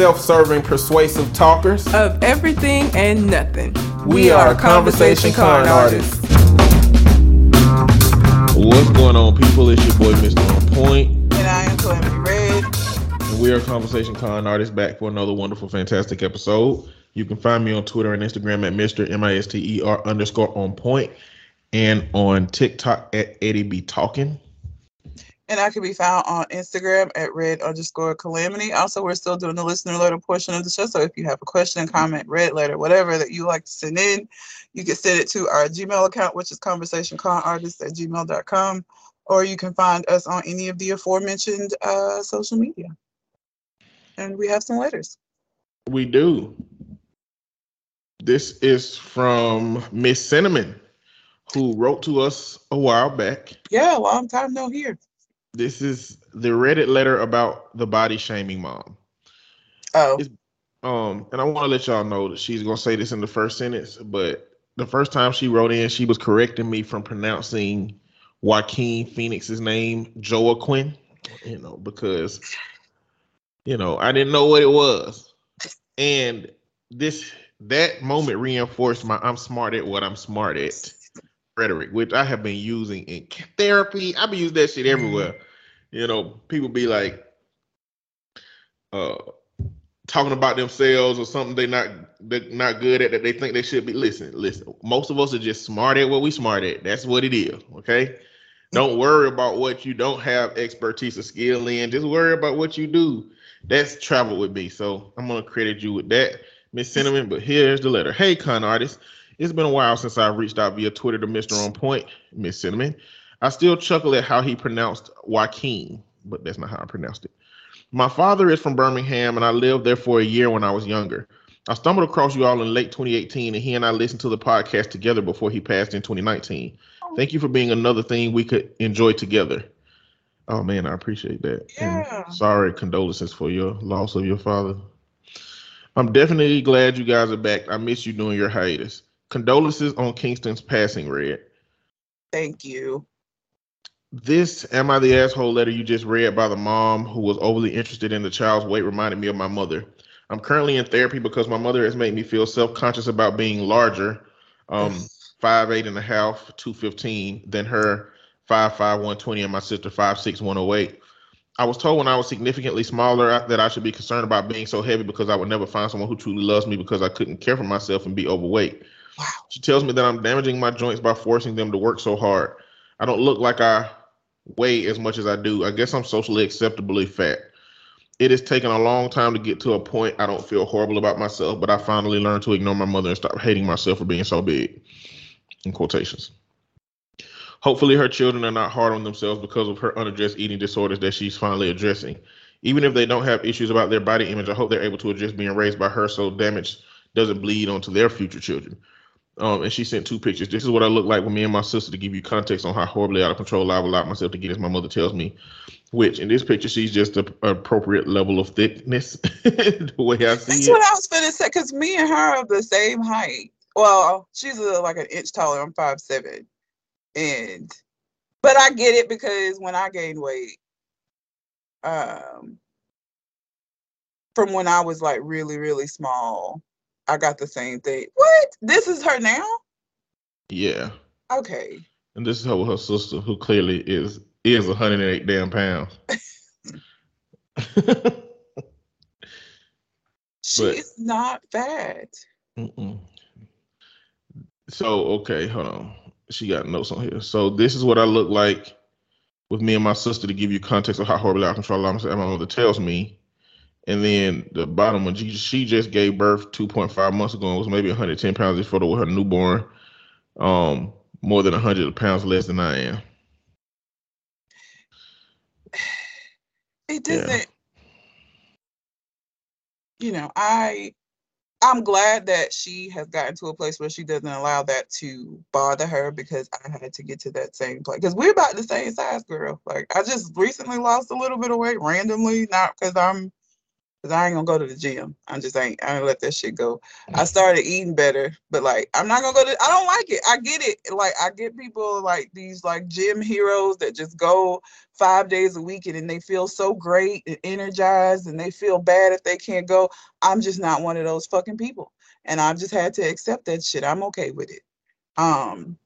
self serving, persuasive talkers of everything and nothing. We, we are, are Conversation, Con, artists. What's going on, people? It's your boy, Mr. On Point. And I am Calamity Red. And we are Conversation Con artists back for another wonderful, fantastic episode. You can find me on Twitter and Instagram at Mr. M I S T E R underscore on point and on TikTok at Eddie B Talking. And I can be found on Instagram at red underscore calamity. Also, we're still doing the listener letter portion of the show. So if you have a question, comment, Reddit letter, whatever that you like to send in, you can send it to our Gmail account, which is conversationconartist at gmail.com. Or you can find us on any of the aforementioned uh, social media. And we have some letters. We do. This is from Miss Cinnamon, who wrote to us a while back. Yeah, long time no hear. This is the Reddit letter about the body shaming mom. Oh. It's, um, and I want to let y'all know that she's gonna say this in the first sentence, but the first time she wrote in, she was correcting me from pronouncing Joaquin Phoenix's name Joaquin, you know, because you know I didn't know what it was, and this that moment reinforced my I'm smart at what I'm smart at rhetoric, which I have been using in therapy. I've been using that shit everywhere. You know, people be like, uh, talking about themselves or something they not they're not good at that they think they should be. Listen, listen. Most of us are just smart at what we smart at. That's what it is. Okay. Don't worry about what you don't have expertise or skill in. Just worry about what you do. That's travel with me. So I'm gonna credit you with that, Miss Cinnamon. But here's the letter. Hey, con artist. It's been a while since I reached out via Twitter to Mr. On Point, Miss Cinnamon. I still chuckle at how he pronounced Joaquin, but that's not how I pronounced it. My father is from Birmingham, and I lived there for a year when I was younger. I stumbled across you all in late 2018, and he and I listened to the podcast together before he passed in 2019. Thank you for being another thing we could enjoy together. Oh man, I appreciate that. Yeah. And sorry, condolences for your loss of your father. I'm definitely glad you guys are back. I miss you during your hiatus. Condolences on Kingston's passing, Red. Thank you. This Am I the Asshole letter you just read by the mom who was overly interested in the child's weight reminded me of my mother. I'm currently in therapy because my mother has made me feel self conscious about being larger, um, five eight and a half, 215, than her five five one twenty and my sister five six one oh eight. I was told when I was significantly smaller that I should be concerned about being so heavy because I would never find someone who truly loves me because I couldn't care for myself and be overweight. Wow. She tells me that I'm damaging my joints by forcing them to work so hard. I don't look like I weigh as much as I do. I guess I'm socially acceptably fat. It has taken a long time to get to a point I don't feel horrible about myself, but I finally learned to ignore my mother and stop hating myself for being so big. In quotations. Hopefully, her children are not hard on themselves because of her unaddressed eating disorders that she's finally addressing. Even if they don't have issues about their body image, I hope they're able to address being raised by her so damage doesn't bleed onto their future children. Um, and she sent two pictures. This is what I look like with me and my sister to give you context on how horribly out of control I've allowed myself to get, as my mother tells me. Which in this picture, she's just an appropriate level of thickness, the way I see That's it. what I was gonna say, because me and her are the same height. Well, she's a, like an inch taller. I'm five seven, and but I get it because when I gained weight, um, from when I was like really really small, I got the same thing. What? This is her now? Yeah. Okay. And this is her her sister, who clearly is is 108 damn pounds. She's not fat. Mm-mm. So okay, hold on. She got notes on here. So this is what I look like with me and my sister to give you context of how horribly out of control I'm. My mother tells me and then the bottom one, she, she just gave birth 2.5 months ago and was maybe 110 pounds this photo with her newborn, um, more than 100 pounds less than I am. It doesn't, yeah. you know, I I'm glad that she has gotten to a place where she doesn't allow that to bother her because I had to get to that same place. Because we're about the same size, girl. Like I just recently lost a little bit of weight randomly, not because I'm Cause I ain't gonna go to the gym. I'm just ain't. I ain't let that shit go. I started eating better, but like I'm not gonna go to. I don't like it. I get it. Like I get people like these like gym heroes that just go five days a week and then they feel so great and energized and they feel bad if they can't go. I'm just not one of those fucking people, and I've just had to accept that shit. I'm okay with it. Um,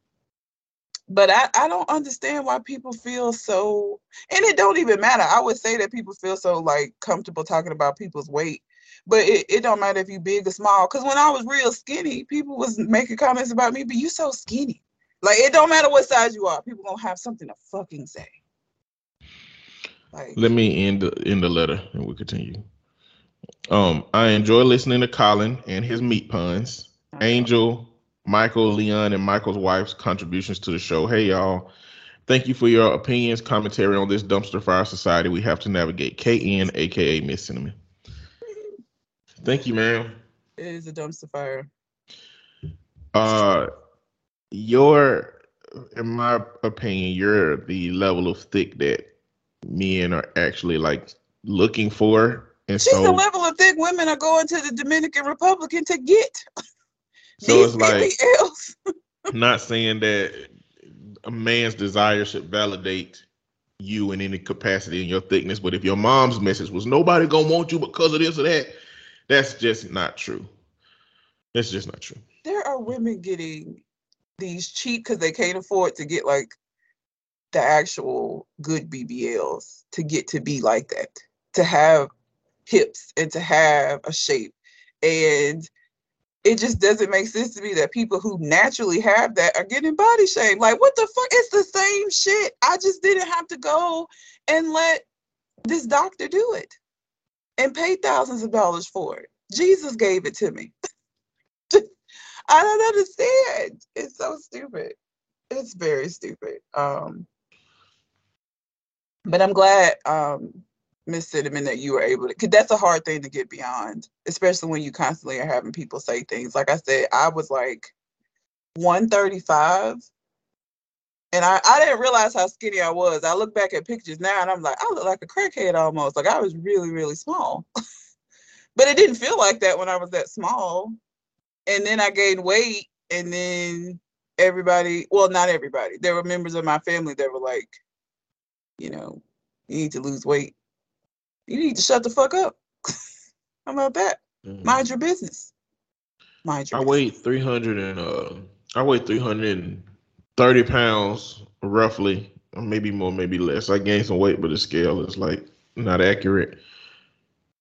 but I, I don't understand why people feel so and it don't even matter. I would say that people feel so like comfortable talking about people's weight but it, it don't matter if you big or small because when i was real skinny people was making comments about me but you so skinny. Like it don't matter what size you are people gonna have something to fucking say. Like let me end the end the letter and we'll continue. Um i enjoy listening to colin and his meat puns. Angel Michael, Leon, and Michael's wife's contributions to the show. Hey, y'all. Thank you for your opinions, commentary on this dumpster fire society we have to navigate. KN, aka Miss Cinnamon. Thank you, ma'am. It is a dumpster fire. Uh, your, in my opinion, you're the level of thick that men are actually like looking for. And She's so, the level of thick women are going to the Dominican Republic to get. So it's like I'm not saying that a man's desire should validate you in any capacity in your thickness, but if your mom's message was nobody gonna want you because of this or that, that's just not true. That's just not true. There are women getting these cheap because they can't afford to get like the actual good BBLs to get to be like that, to have hips and to have a shape. And it just doesn't make sense to me that people who naturally have that are getting body shame. Like, what the fuck? It's the same shit. I just didn't have to go and let this doctor do it and pay thousands of dollars for it. Jesus gave it to me. I don't understand. It's so stupid. It's very stupid. Um, but I'm glad um, Miss Cinnamon, that you were able to, because that's a hard thing to get beyond, especially when you constantly are having people say things. Like I said, I was like 135, and I, I didn't realize how skinny I was. I look back at pictures now and I'm like, I look like a crackhead almost. Like I was really, really small. but it didn't feel like that when I was that small. And then I gained weight, and then everybody, well, not everybody, there were members of my family that were like, you know, you need to lose weight you need to shut the fuck up. How about that? Mm-hmm. Mind your business. Mind your I business. weigh 300 and uh I weigh 330 pounds roughly, maybe more, maybe less. I gained some weight, but the scale is like not accurate.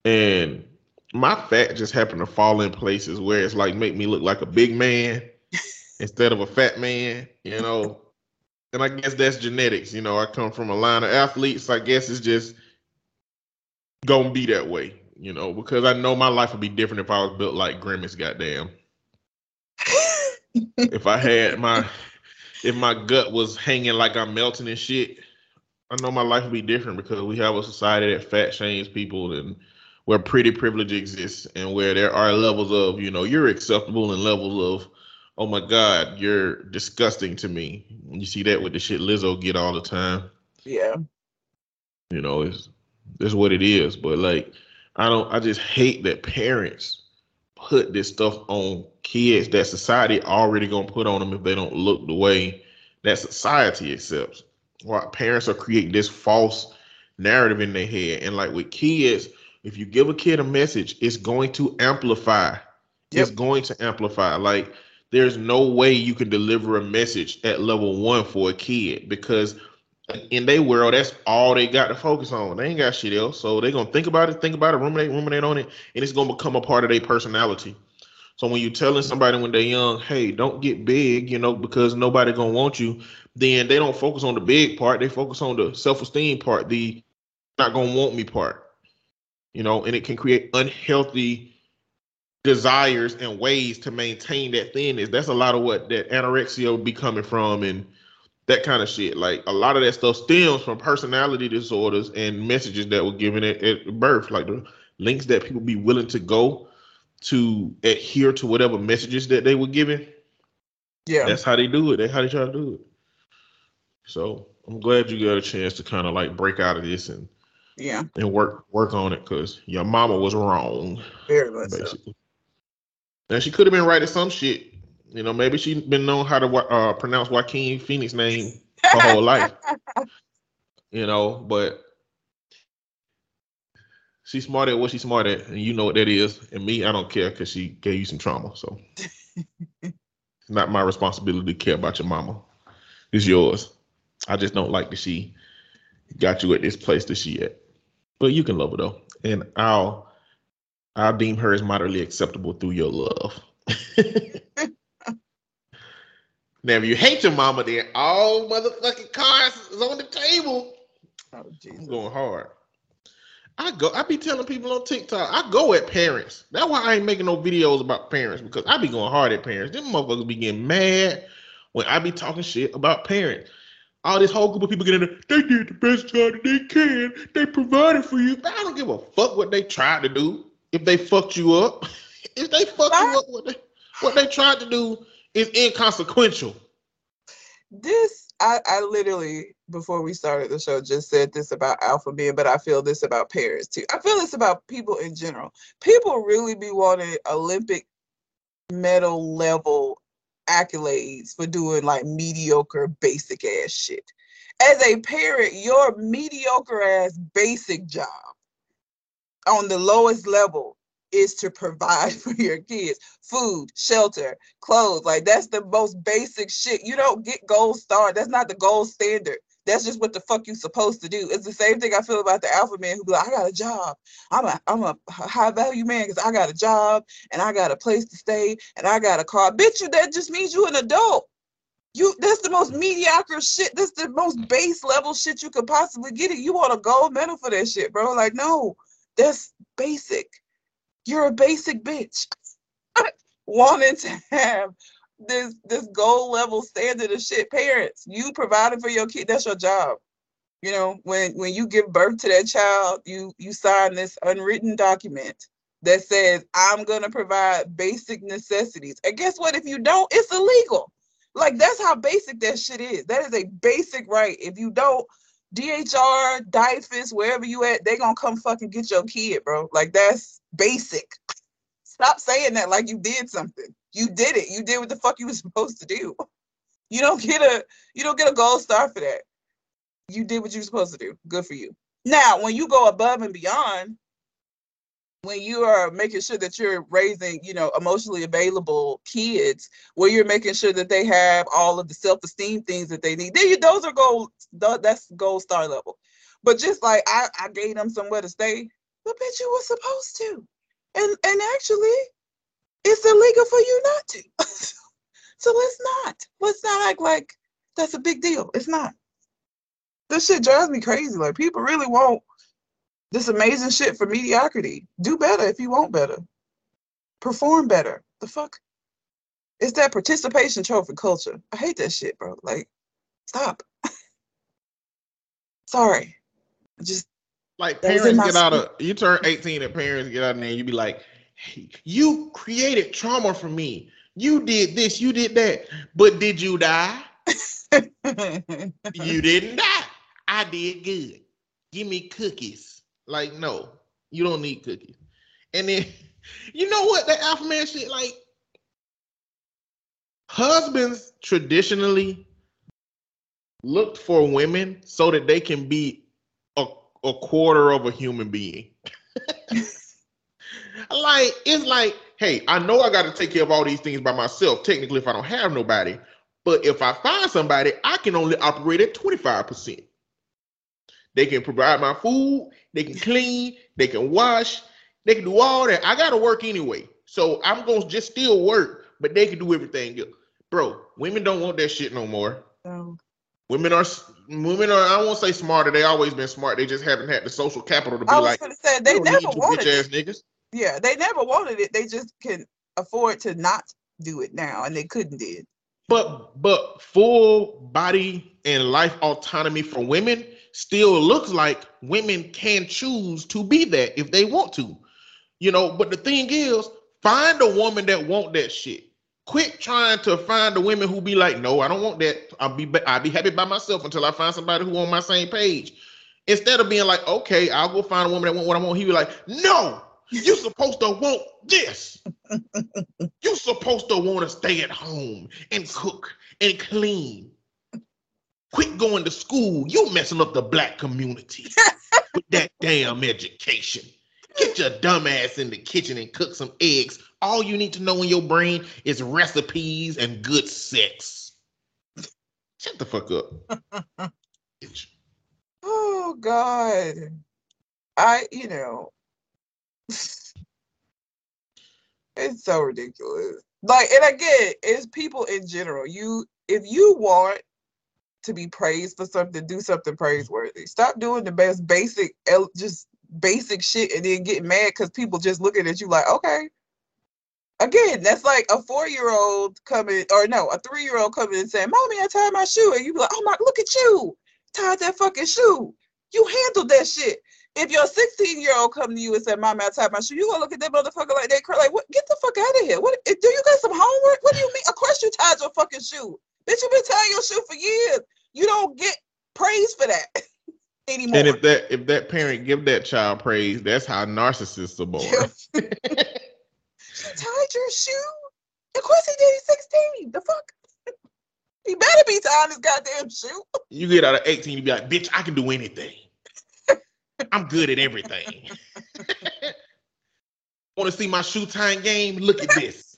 And my fat just happened to fall in places where it's like make me look like a big man instead of a fat man, you know. And I guess that's genetics, you know. I come from a line of athletes. I guess it's just gonna be that way, you know, because I know my life would be different if I was built like Grimace, goddamn. if I had my if my gut was hanging like I'm melting and shit, I know my life would be different because we have a society that fat shames people and where pretty privilege exists and where there are levels of, you know, you're acceptable and levels of, oh my God, you're disgusting to me. You see that with the shit Lizzo get all the time. Yeah. You know, it's that's what it is. But like, I don't. I just hate that parents put this stuff on kids that society already gonna put on them if they don't look the way that society accepts. Why parents are creating this false narrative in their head, and like with kids, if you give a kid a message, it's going to amplify. Yep. It's going to amplify. Like there's no way you can deliver a message at level one for a kid because in their world, that's all they got to focus on. They ain't got shit else. So they gonna think about it, think about it, ruminate, ruminate on it, and it's gonna become a part of their personality. So when you're telling somebody when they're young, hey, don't get big, you know, because nobody gonna want you, then they don't focus on the big part. They focus on the self-esteem part, the not gonna want me part. You know, and it can create unhealthy desires and ways to maintain that thinness. That's a lot of what that anorexia would be coming from and that kind of shit. Like a lot of that stuff stems from personality disorders and messages that were given at, at birth, like the links that people be willing to go to adhere to whatever messages that they were given. Yeah, that's how they do it. That's how they try to do it. So I'm glad you got a chance to kind of like break out of this and Yeah, and work work on it because your mama was wrong, very much so. basically. Now she could have been writing some shit. You know, maybe she been known how to uh, pronounce Joaquin Phoenix name her whole life. You know, but she's smart at what she's smart at, and you know what that is. And me, I don't care because she gave you some trauma. So it's not my responsibility to care about your mama. It's yours. I just don't like that she got you at this place that she at. But you can love her though, and I'll I'll deem her as moderately acceptable through your love. now, if you hate your mama, then all motherfucking cards is on the table. Oh, I'm going hard. I go. I be telling people on TikTok. I go at parents. That's why I ain't making no videos about parents because I be going hard at parents. Them motherfuckers be getting mad when I be talking shit about parents. All this whole group of people getting there. They did the best job that they can. They provided for you. I don't give a fuck what they tried to do. If they fucked you up, if they fucked you up, what they what they tried to do is inconsequential. This I, I literally before we started the show just said this about alpha men, but I feel this about parents too. I feel this about people in general. People really be wanting Olympic medal level accolades for doing like mediocre basic ass shit. As a parent, your mediocre ass basic job on the lowest level is to provide for your kids food, shelter, clothes. Like that's the most basic shit. You don't get gold star. That's not the gold standard. That's just what the fuck you supposed to do. It's the same thing I feel about the alpha man who be like, I got a job. I'm a I'm a high value man because I got a job and I got a place to stay and I got a car. Bitch, you that just means you an adult. You that's the most mediocre shit. That's the most base level shit you could possibly get it. You want a gold medal for that shit, bro. Like, no, that's basic. You're a basic bitch. Wanting to have this this gold level standard of shit. Parents, you provided for your kid, that's your job. You know, when when you give birth to that child, you you sign this unwritten document that says, I'm gonna provide basic necessities. And guess what? If you don't, it's illegal. Like that's how basic that shit is. That is a basic right. If you don't, DHR, DIFUS, wherever you at, they gonna come fucking get your kid, bro. Like that's basic. Stop saying that like you did something. You did it. You did what the fuck you was supposed to do. You don't get a you don't get a gold star for that. You did what you were supposed to do. Good for you. Now, when you go above and beyond, when you are making sure that you're raising, you know, emotionally available kids, where you're making sure that they have all of the self-esteem things that they need, then you, those are gold. That's gold star level. But just like I, I gave them somewhere to stay, but bitch, you were supposed to, and and actually, it's illegal for you not to. so let's not. Let's not act like that's a big deal. It's not. This shit drives me crazy. Like people really want this amazing shit for mediocrity. Do better if you want better. Perform better. The fuck? It's that participation trophy culture. I hate that shit, bro. Like, stop. Sorry. I just Like That was in parents get out of you turn 18 and parents get out of there you be like, hey, you created trauma for me. You did this, you did that. But did you die? You didn't die. I did good. Give me cookies. Like, no, you don't need cookies. And then you know what? That alpha man shit, like husbands traditionally looked for women so that they can be a, quarter of a human being. like it's like, hey, I know I got to take care of all these things by myself. Technically, if I don't have nobody, but if I find somebody, I can only operate at twenty five percent. They can provide my food, they can clean, they can wash, they can do all that. I gotta work anyway, so I'm gonna just still work, but they can do everything else. Bro, women don't want that shit no more. Women are women are. I won't say smarter. They always been smart. They just haven't had the social capital to be I was like. gonna say they never wanted bitch ass it. niggas. Yeah, they never wanted it. They just can afford to not do it now, and they couldn't did. But but full body and life autonomy for women still looks like women can choose to be that if they want to. You know, but the thing is, find a woman that want that shit. Quit trying to find the women who be like, no, I don't want that. I'll be I'll be happy by myself until I find somebody who on my same page. Instead of being like, okay, I'll go find a woman that want what I want, he be like, no, you supposed to want this. you supposed to want to stay at home and cook and clean. Quit going to school. You messing up the black community with that damn education. Get your dumb ass in the kitchen and cook some eggs. All you need to know in your brain is recipes and good sex. Shut the fuck up. Oh God. I, you know, it's so ridiculous. Like, and again, it's people in general. You, if you want to be praised for something, do something praiseworthy. Stop doing the best basic, just basic shit, and then get mad because people just looking at you like, okay. Again, that's like a four-year-old coming, or no, a three-year-old coming and saying, "Mommy, I tied my shoe," and you be like, "Oh my, look at you, tied that fucking shoe. You handled that shit." If your 16 year old come to you and say, Mama, I tied my shoe, you gonna look at that motherfucker like that, like, what? Get the fuck out of here. What? Do you got some homework? What do you mean? Of course you tied your fucking shoe. Bitch, you been tying your shoe for years. You don't get praise for that anymore. And if that if that parent give that child praise, that's how narcissists are born. she tied your shoe? Of course he did. He's 16. The fuck? he better be tying his goddamn shoe. You get out of 18, you be like, bitch, I can do anything. I'm good at everything. Want to see my shoe tying game? Look at this.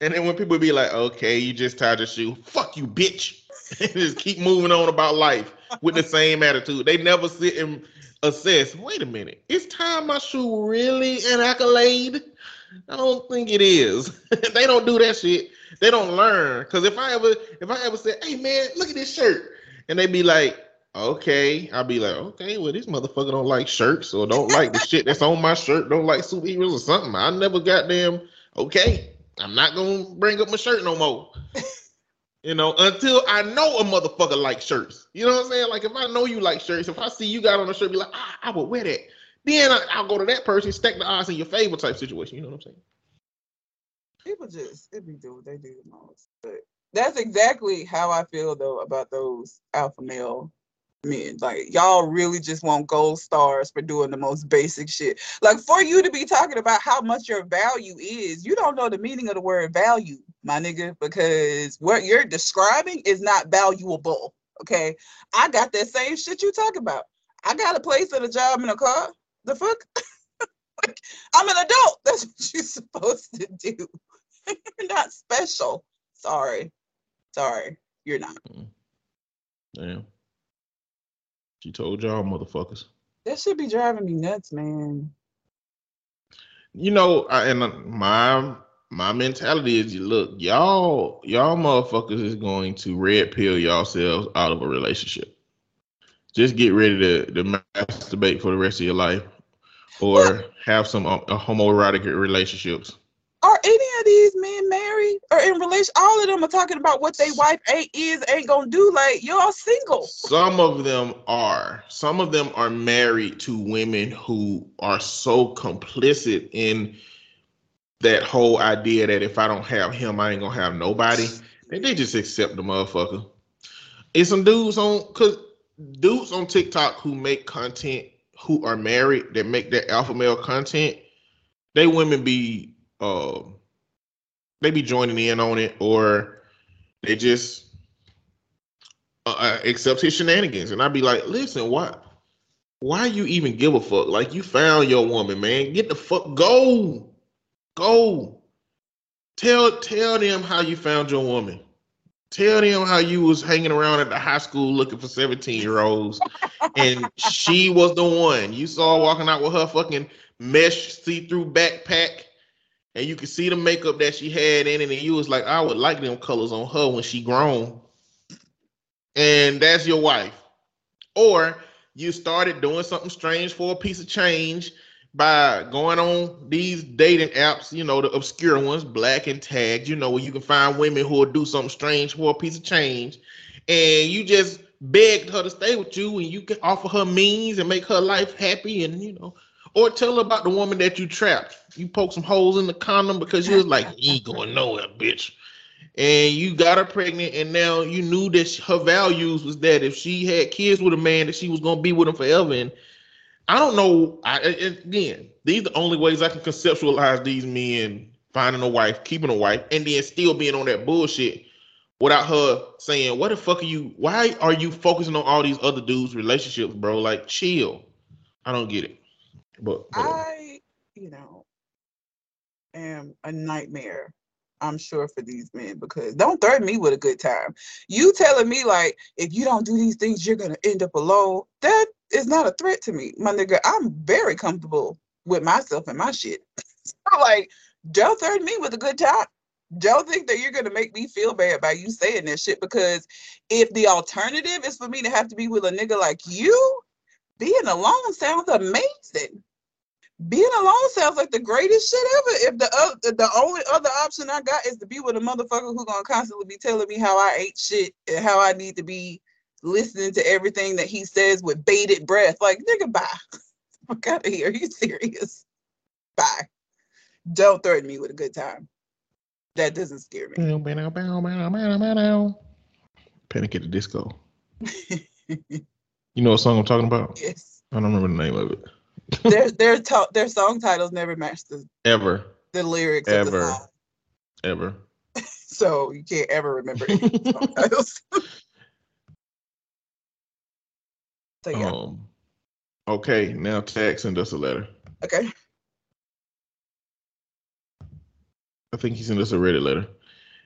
and then when people be like, okay, you just tied your shoe, fuck you, bitch. just keep moving on about life with the same attitude. They never sit and assess, wait a minute, is tying my shoe really an accolade? I don't think it is. they don't do that shit. They don't learn. Cause if I ever if I ever say, hey man, look at this shirt, and they be like, okay, I'll be like, okay, well, this motherfucker don't like shirts or don't like the shit that's on my shirt, don't like superheroes or something. I never got them. Okay, I'm not gonna bring up my shirt no more. You know, until I know a motherfucker like shirts. You know what I'm saying? Like if I know you like shirts, if I see you got on a shirt, be like, ah, I would wear that. Then I, will go to that person, stack the odds in your favor type situation. You know what I'm saying? People just it be do what they do the most. But that's exactly how I feel though about those alpha male men. Like y'all really just want gold stars for doing the most basic shit. Like for you to be talking about how much your value is, you don't know the meaning of the word value, my nigga, because what you're describing is not valuable. Okay. I got that same shit you talk about. I got a place and a job and a car. The fuck? like, I'm an adult. That's what you're supposed to do. you're not special. Sorry. Sorry. You're not. Damn. She told y'all motherfuckers. That should be driving me nuts, man. You know, I, and uh, my my mentality is, look, y'all, y'all motherfuckers is going to red pill yourselves out of a relationship. Just get ready to, to masturbate for the rest of your life, or have some uh, homoerotic relationships are any of these men married or in relation? All of them are talking about what they wife ain't is ain't gonna do. Like y'all single. Some of them are. Some of them are married to women who are so complicit in that whole idea that if I don't have him, I ain't gonna have nobody. They, they just accept the motherfucker. It's some dudes on cause dudes on TikTok who make content who are married that make that alpha male content. They women be um, they be joining in on it, or they just uh, uh, accept his shenanigans. And I'd be like, listen, why, why you even give a fuck? Like you found your woman, man. Get the fuck go, go. Tell tell them how you found your woman. Tell them how you was hanging around at the high school looking for 17 year olds and she was the one. You saw walking out with her fucking mesh see through backpack and you could see the makeup that she had in it, and you was like, I would like them colors on her when she grown. And that's your wife. Or you started doing something strange for a piece of change by going on these dating apps, you know, the obscure ones, black and tagged, you know, where you can find women who will do something strange for a piece of change. And you just begged her to stay with you and you can offer her means and make her life happy and, you know, or tell her about the woman that you trapped. You poke some holes in the condom because you was like, you ain't going nowhere, bitch. and you got her pregnant, and now you knew that her values was that if she had kids with a man, that she was gonna be with him forever. And I don't know. I again, these are the only ways I can conceptualize these men finding a wife, keeping a wife, and then still being on that bullshit without her saying, "What the fuck are you? Why are you focusing on all these other dudes' relationships, bro? Like, chill." I don't get it. But. I, you know, am a nightmare. I'm sure for these men because don't threaten me with a good time. You telling me like if you don't do these things, you're gonna end up alone. That is not a threat to me, my nigga. I'm very comfortable with myself and my shit. like, don't threaten me with a good time. Don't think that you're gonna make me feel bad by you saying that shit because if the alternative is for me to have to be with a nigga like you, being alone sounds amazing being alone sounds like the greatest shit ever. If the uh, the only other option I got is to be with a motherfucker who gonna constantly be telling me how I ate shit and how I need to be listening to everything that he says with bated breath, like nigga, bye. Fuck out of here. Are you serious? Bye. Don't threaten me with a good time. That doesn't scare me. Panic at the Disco. you know what song I'm talking about? yes. I don't remember the name of it. their their to- their song titles never match the Ever, the lyrics the Ever. song. ever. So you can't ever remember any song titles. So yeah. Um. Okay, now tag send us a letter. Okay. I think he sent us a Reddit letter.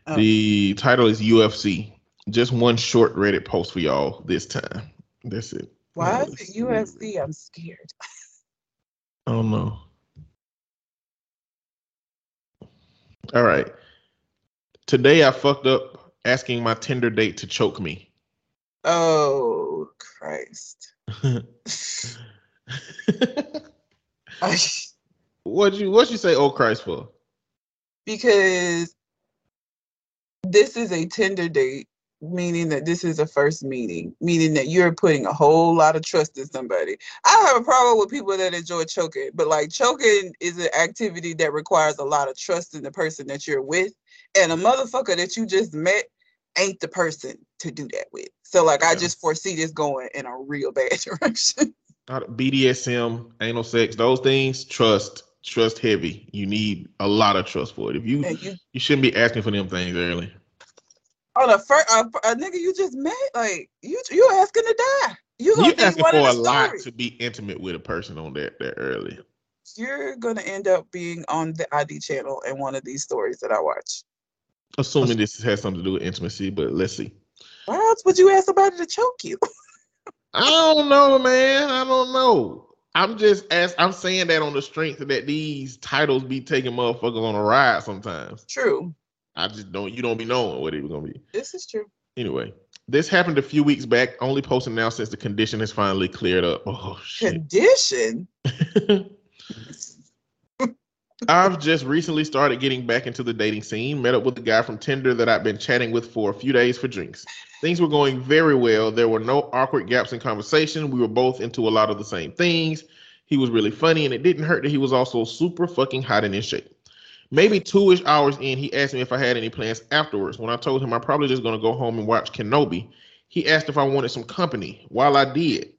Oh. The title is UFC. Just one short Reddit post for y'all this time. That's it. Why is it. UFC? I'm scared. I don't know. All right. Today I fucked up asking my Tinder date to choke me. Oh Christ. what you what you say oh Christ for? because this is a Tinder date, meaning that this is a first meeting, meaning that you're putting a whole lot of trust in somebody. I don't have a problem with people that enjoy choking, but like choking is an activity that requires a lot of trust in the person that you're with. And a motherfucker that you just met ain't the person to do that with. So like I just foresee this going in a real bad direction. BDSM, anal sex, those things, trust, trust heavy. You need a lot of trust for it. If you you you shouldn't be asking for them things early. on a first a, a nigga you just met, like you you asking to die. You You asking for a lot to be intimate with a person on that that early. You're gonna end up being on the ID channel in one of these stories that I watch. Assuming this has something to do with intimacy, but let's see. Why else would you ask somebody to choke you? I don't know, man. I don't know. I'm just as I'm saying that on the strength that these titles be taking motherfuckers on a ride sometimes. True. I just don't you don't be knowing what it was gonna be. This is true. Anyway, this happened a few weeks back, only posting now since the condition has finally cleared up. Oh shit. Condition. I've just recently started getting back into the dating scene. Met up with a guy from Tinder that I've been chatting with for a few days for drinks. Things were going very well. There were no awkward gaps in conversation. We were both into a lot of the same things. He was really funny, and it didn't hurt that he was also super fucking hot and in shape. Maybe two ish hours in, he asked me if I had any plans afterwards. When I told him I'm probably just going to go home and watch Kenobi, he asked if I wanted some company. While I did,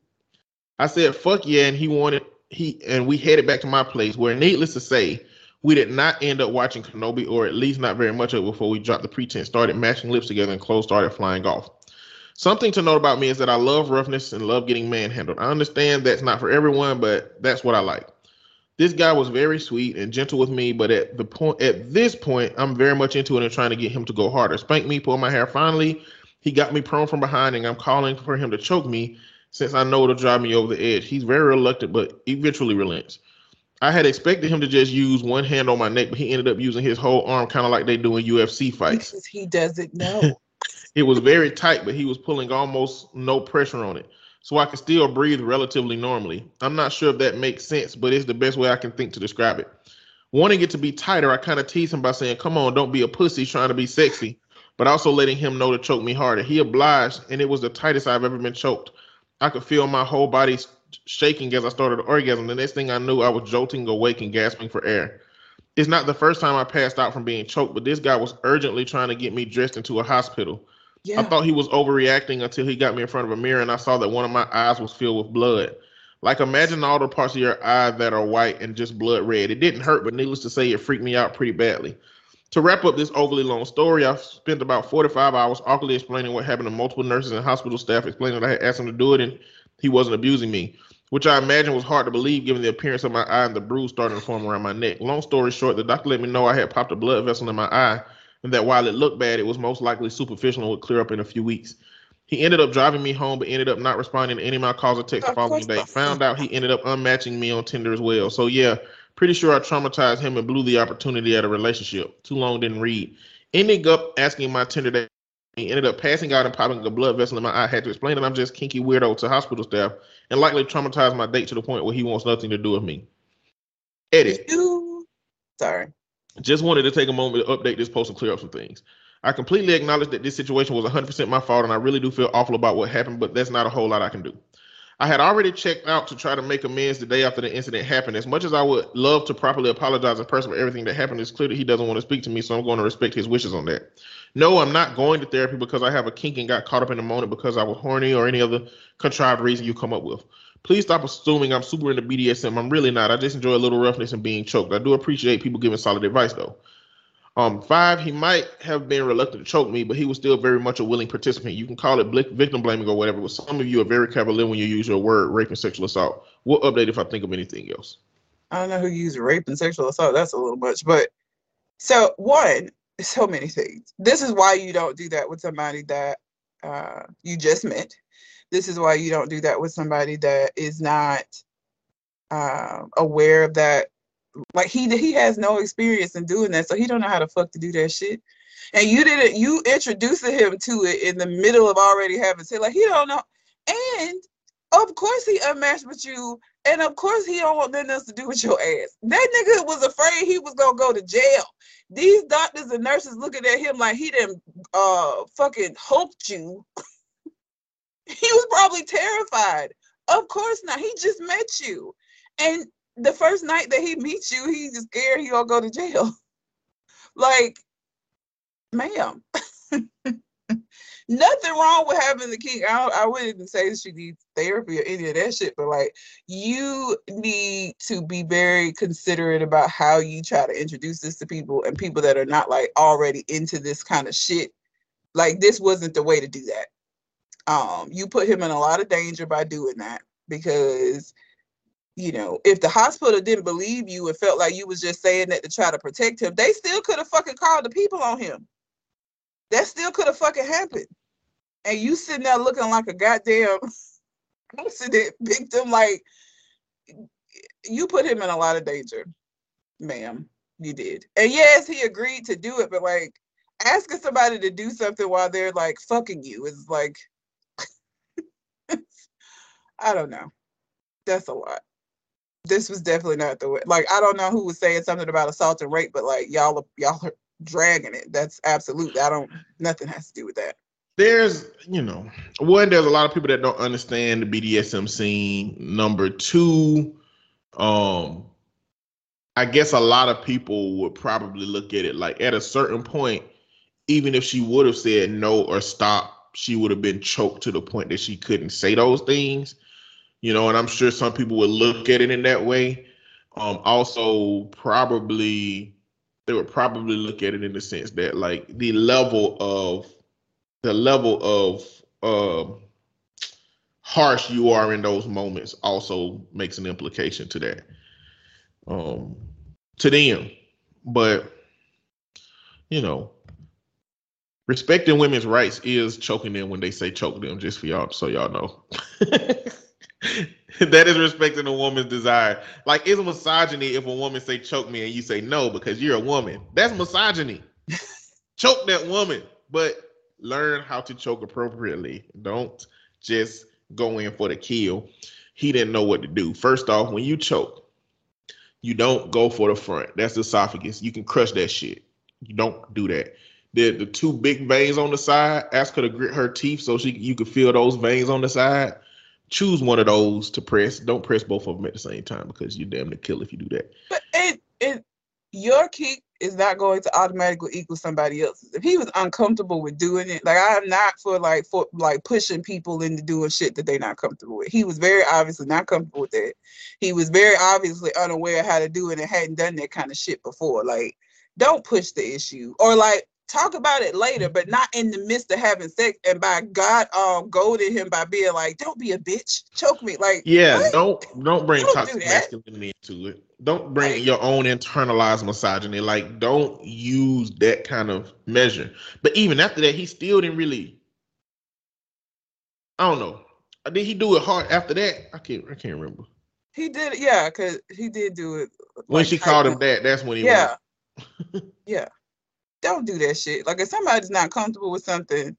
I said fuck yeah, and he wanted he and we headed back to my place. Where, needless to say, we did not end up watching Kenobi, or at least not very much of it, before we dropped the pretense, started matching lips together, and clothes started flying off. Something to note about me is that I love roughness and love getting manhandled. I understand that's not for everyone, but that's what I like. This guy was very sweet and gentle with me, but at the point at this point, I'm very much into it and trying to get him to go harder. Spank me, pull my hair. Finally, he got me prone from behind, and I'm calling for him to choke me since I know it'll drive me over the edge. He's very reluctant, but eventually relents. I had expected him to just use one hand on my neck, but he ended up using his whole arm, kind of like they do in UFC fights. Because he doesn't know. It was very tight, but he was pulling almost no pressure on it. So I could still breathe relatively normally. I'm not sure if that makes sense, but it's the best way I can think to describe it. Wanting it to be tighter, I kind of teased him by saying, Come on, don't be a pussy trying to be sexy, but also letting him know to choke me harder. He obliged, and it was the tightest I've ever been choked. I could feel my whole body shaking as I started to orgasm. The next thing I knew, I was jolting awake and gasping for air. It's not the first time I passed out from being choked, but this guy was urgently trying to get me dressed into a hospital. Yeah. I thought he was overreacting until he got me in front of a mirror and I saw that one of my eyes was filled with blood. Like imagine all the parts of your eye that are white and just blood red. It didn't hurt, but needless to say, it freaked me out pretty badly. To wrap up this overly long story, I've spent about 45 hours awkwardly explaining what happened to multiple nurses and hospital staff, explaining that I had asked them to do it and he wasn't abusing me, which I imagine was hard to believe given the appearance of my eye and the bruise starting to form around my neck. Long story short, the doctor let me know I had popped a blood vessel in my eye and that while it looked bad, it was most likely superficial and would clear up in a few weeks. He ended up driving me home, but ended up not responding to any of my calls or texts the following day. Found out he ended up unmatching me on Tinder as well. So yeah, pretty sure I traumatized him and blew the opportunity at a relationship. Too long didn't read. Ending up asking my Tinder He ended up passing out and popping a blood vessel in my eye. I had to explain that I'm just kinky weirdo to hospital staff and likely traumatized my date to the point where he wants nothing to do with me. Edit. You. Sorry. Just wanted to take a moment to update this post and clear up some things. I completely acknowledge that this situation was 100% my fault, and I really do feel awful about what happened, but that's not a whole lot I can do. I had already checked out to try to make amends the day after the incident happened. As much as I would love to properly apologize in person for everything that happened, it's clear that he doesn't want to speak to me, so I'm going to respect his wishes on that. No, I'm not going to therapy because I have a kink and got caught up in the moment because I was horny or any other contrived reason you come up with. Please stop assuming I'm super into BDSM. I'm really not. I just enjoy a little roughness and being choked. I do appreciate people giving solid advice though. Um, five, he might have been reluctant to choke me, but he was still very much a willing participant. You can call it victim blaming or whatever, but some of you are very cavalier when you use your word rape and sexual assault. We'll update if I think of anything else. I don't know who used rape and sexual assault. That's a little much. But so one, so many things. This is why you don't do that with somebody that uh, you just met. This is why you don't do that with somebody that is not uh, aware of that. Like he he has no experience in doing that, so he don't know how to fuck to do that shit. And you didn't you introducing him to it in the middle of already having sex. Like he don't know. And of course he unmatched with you and of course, he don't want nothing else to do with your ass. That nigga was afraid he was gonna go to jail. These doctors and nurses looking at him like he didn't uh fucking hoped you. he was probably terrified. Of course not. He just met you, and the first night that he meets you, he's scared he gonna go to jail. like, ma'am. nothing wrong with having the kink. I, I wouldn't say she needs therapy or any of that shit, but like you need to be very considerate about how you try to introduce this to people and people that are not like already into this kind of shit. Like this wasn't the way to do that. Um, you put him in a lot of danger by doing that because you know, if the hospital didn't believe you and felt like you was just saying that to try to protect him, they still could have fucking called the people on him. That still could have fucking happened. And you sitting there looking like a goddamn accident victim, like you put him in a lot of danger, ma'am. You did. And yes, he agreed to do it, but like asking somebody to do something while they're like fucking you is like I don't know. That's a lot. This was definitely not the way. Like I don't know who was saying something about assault and rape, but like y'all y'all are dragging it. That's absolutely. I don't. Nothing has to do with that. There's, you know, one, there's a lot of people that don't understand the BDSM scene. Number two, um, I guess a lot of people would probably look at it like at a certain point, even if she would have said no or stop, she would have been choked to the point that she couldn't say those things. You know, and I'm sure some people would look at it in that way. Um, also, probably they would probably look at it in the sense that like the level of the level of um harsh you are in those moments also makes an implication to that um to them. But you know respecting women's rights is choking them when they say choke them just for y'all so y'all know. That is respecting a woman's desire. Like it's misogyny if a woman say choke me and you say no because you're a woman. That's misogyny. Choke that woman. But learn how to choke appropriately. Don't just go in for the kill. He didn't know what to do. First off, when you choke, you don't go for the front. That's the esophagus. You can crush that shit. You don't do that. The the two big veins on the side, ask her to grit her teeth so she you can feel those veins on the side. Choose one of those to press. Don't press both of them at the same time because you're damn to kill if you do that. But it it your kink is not going to automatically equal somebody else's. If he was uncomfortable with doing it, like I'm not for like for like pushing people into doing shit that they're not comfortable with. He was very obviously not comfortable with that. He was very obviously unaware how to do it and hadn't done that kind of shit before. Like, don't push the issue or like talk about it later, but not in the midst of having sex. And by God, um, goaded him by being like, "Don't be a bitch, choke me." Like, Yeah, what? don't don't bring Don't toxic do masculinity into it. Don't bring Like- your own internalized misogyny. Like, don't use that kind of measure. But even after that, he still didn't really. I don't know. Did he do it hard after that? I can't. I can't remember. he did, yeah, because he did do it. When like, she called him that, that's when he. Yeah, yeah. Don't do that shit. Like, if somebody's not comfortable with something,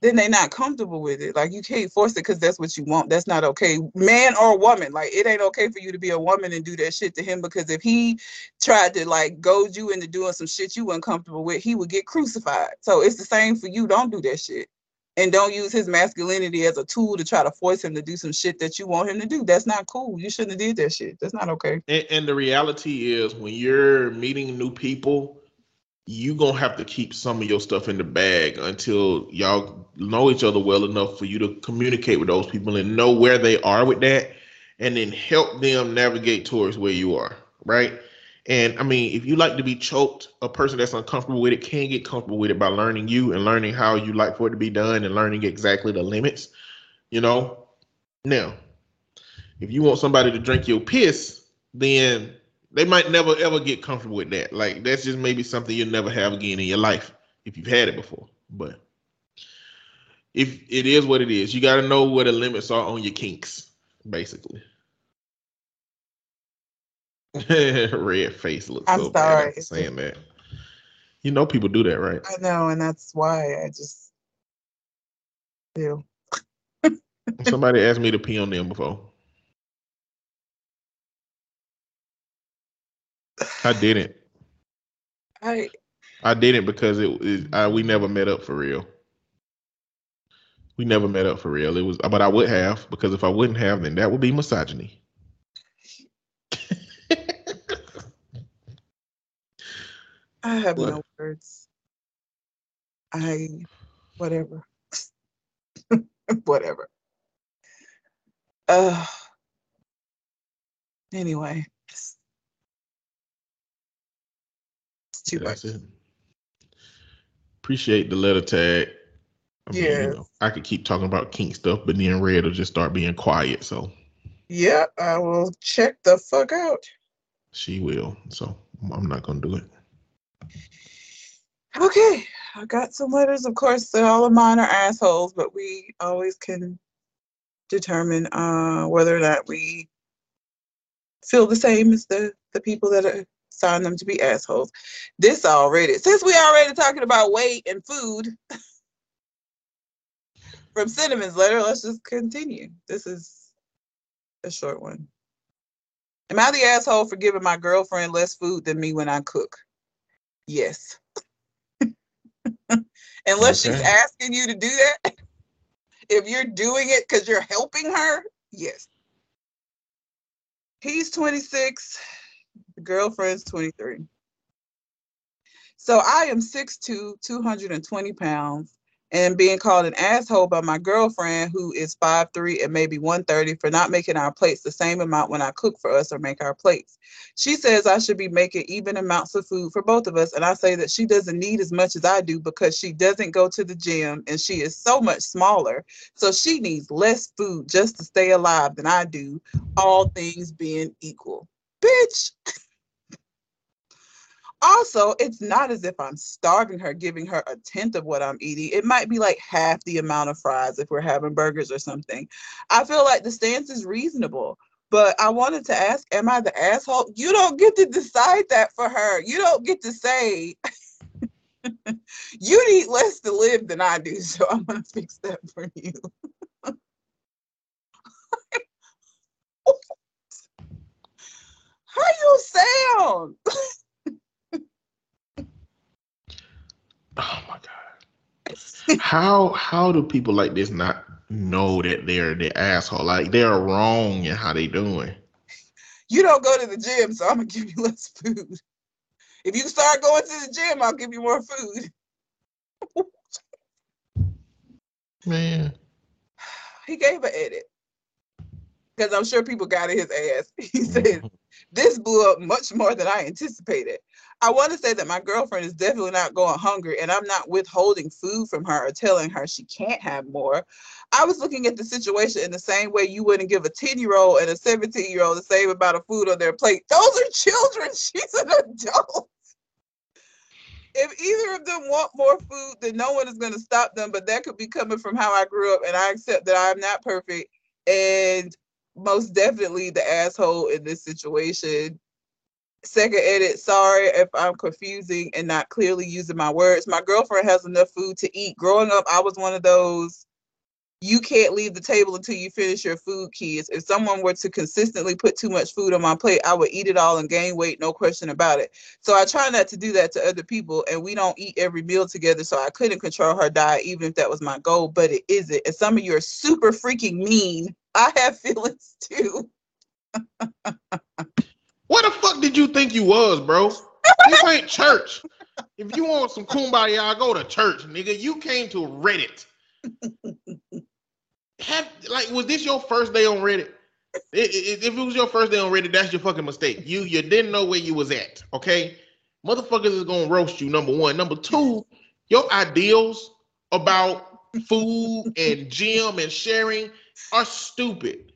then they're not comfortable with it. Like, you can't force it because that's what you want. That's not okay, man or woman. Like, it ain't okay for you to be a woman and do that shit to him because if he tried to like goad you into doing some shit you weren't comfortable with, he would get crucified. So it's the same for you. Don't do that shit. And don't use his masculinity as a tool to try to force him to do some shit that you want him to do. That's not cool. You shouldn't have did that shit. That's not okay. And, and the reality is, when you're meeting new people, you gonna have to keep some of your stuff in the bag until y'all know each other well enough for you to communicate with those people and know where they are with that, and then help them navigate towards where you are, right? And I mean, if you like to be choked, a person that's uncomfortable with it can get comfortable with it by learning you and learning how you like for it to be done and learning exactly the limits, you know. Now, if you want somebody to drink your piss, then they might never ever get comfortable with that. Like that's just maybe something you'll never have again in your life if you've had it before. But if it is what it is, you got to know where the limits are on your kinks, basically. Red face looks I'm so sorry. after saying that. You know people do that, right? I know, and that's why I just do. Somebody asked me to pee on them before. I didn't. I I didn't because it, it I, we never met up for real. We never met up for real. It was, but I would have because if I wouldn't have, then that would be misogyny. I have What? no words. I whatever. whatever. Uh anyway. It's, it's too That's much. it. Appreciate the letter tag. I mean, you know, I could keep talking about kink stuff, but then Red will just start being quiet. So Yeah, I will check the fuck out. she will. So I'm not gonna do it. Okay, I got some letters. Of course, all of mine are assholes, but we always can determine uh, whether or not we feel the same as the the people that are assign them to be assholes. This already, since we already talking about weight and food from Cinnamon's letter, let's just continue. This is a short one. Am I the asshole for giving my girlfriend less food than me when I cook? Yes. Unless she's asking you to do that. If you're doing it because you're helping her, yes. He's 26, girlfriend's 23. So I am 6'2, 220 pounds, and being called an asshole by my girlfriend, who is 5'3 and maybe 130, for not making our plates the same amount when I cook for us or make our plates. She says I should be making even amounts of food for both of us. And I say that she doesn't need as much as I do because she doesn't go to the gym and she is so much smaller. So she needs less food just to stay alive than I do, all things being equal. Bitch. Also, it's not as if I'm starving her, giving her a tenth of what I'm eating. It might be like half the amount of fries if we're having burgers or something. I feel like the stance is reasonable. But I wanted to ask, am I the asshole? You don't get to decide that for her. You don't get to say, you need less to live than I do, so I'm going to fix that for you. How you sound? Oh my god. how how do people like this not know that they're the asshole? Like they're wrong in how they doing. You don't go to the gym, so I'm going to give you less food. If you start going to the gym, I'll give you more food. Man. He gave an edit. Because I'm sure people got in his ass. He mm-hmm. said, This blew up much more than I anticipated. I want to say that my girlfriend is definitely not going hungry, and I'm not withholding food from her or telling her she can't have more. I was looking at the situation in the same way you wouldn't give a 10 year old and a 17 year old the same amount of food on their plate. Those are children. She's an adult. If either of them want more food, then no one is going to stop them. But that could be coming from how I grew up, and I accept that I'm not perfect. And most definitely the asshole in this situation Second edit, sorry if I'm confusing and not clearly using my words. My girlfriend has enough food to eat. Growing up, I was one of those you can't leave the table until you finish your food kids. If someone were to consistently put too much food on my plate, I would eat it all and gain weight, no question about it. So I try not to do that to other people, and we don't eat every meal together. So I couldn't control her diet, even if that was my goal, but it isn't. And some of you are super freaking mean. I have feelings too. What the fuck did you think you was, bro? this ain't church. If you want some kumbaya, I go to church, nigga. You came to Reddit. Have like, was this your first day on Reddit? If it was your first day on Reddit, that's your fucking mistake. You you didn't know where you was at. Okay, motherfuckers is gonna roast you. Number one. Number two, your ideals about food and gym and sharing are stupid.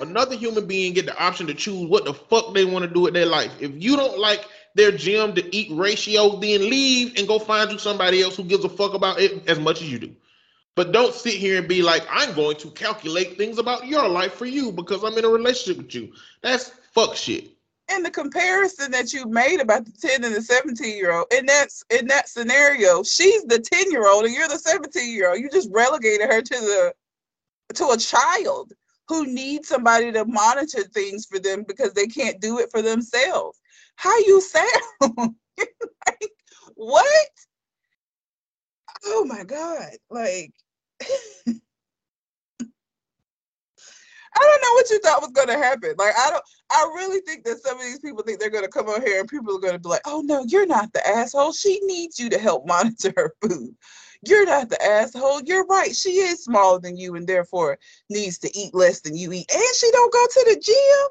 Another human being get the option to choose what the fuck they want to do with their life. If you don't like their gym to eat ratio, then leave and go find you somebody else who gives a fuck about it as much as you do. But don't sit here and be like, I'm going to calculate things about your life for you because I'm in a relationship with you. That's fuck shit. And the comparison that you made about the 10 and the 17 year old, and that's in that scenario, she's the 10 year old and you're the 17 year old. You just relegated her to the to a child who needs somebody to monitor things for them because they can't do it for themselves. How you sound? like, what? Oh my God. Like, I don't know what you thought was going to happen. Like, I don't, I really think that some of these people think they're going to come on here and people are going to be like, oh no, you're not the asshole. She needs you to help monitor her food. You're not the asshole. You're right. She is smaller than you and therefore needs to eat less than you eat. And she don't go to the gym.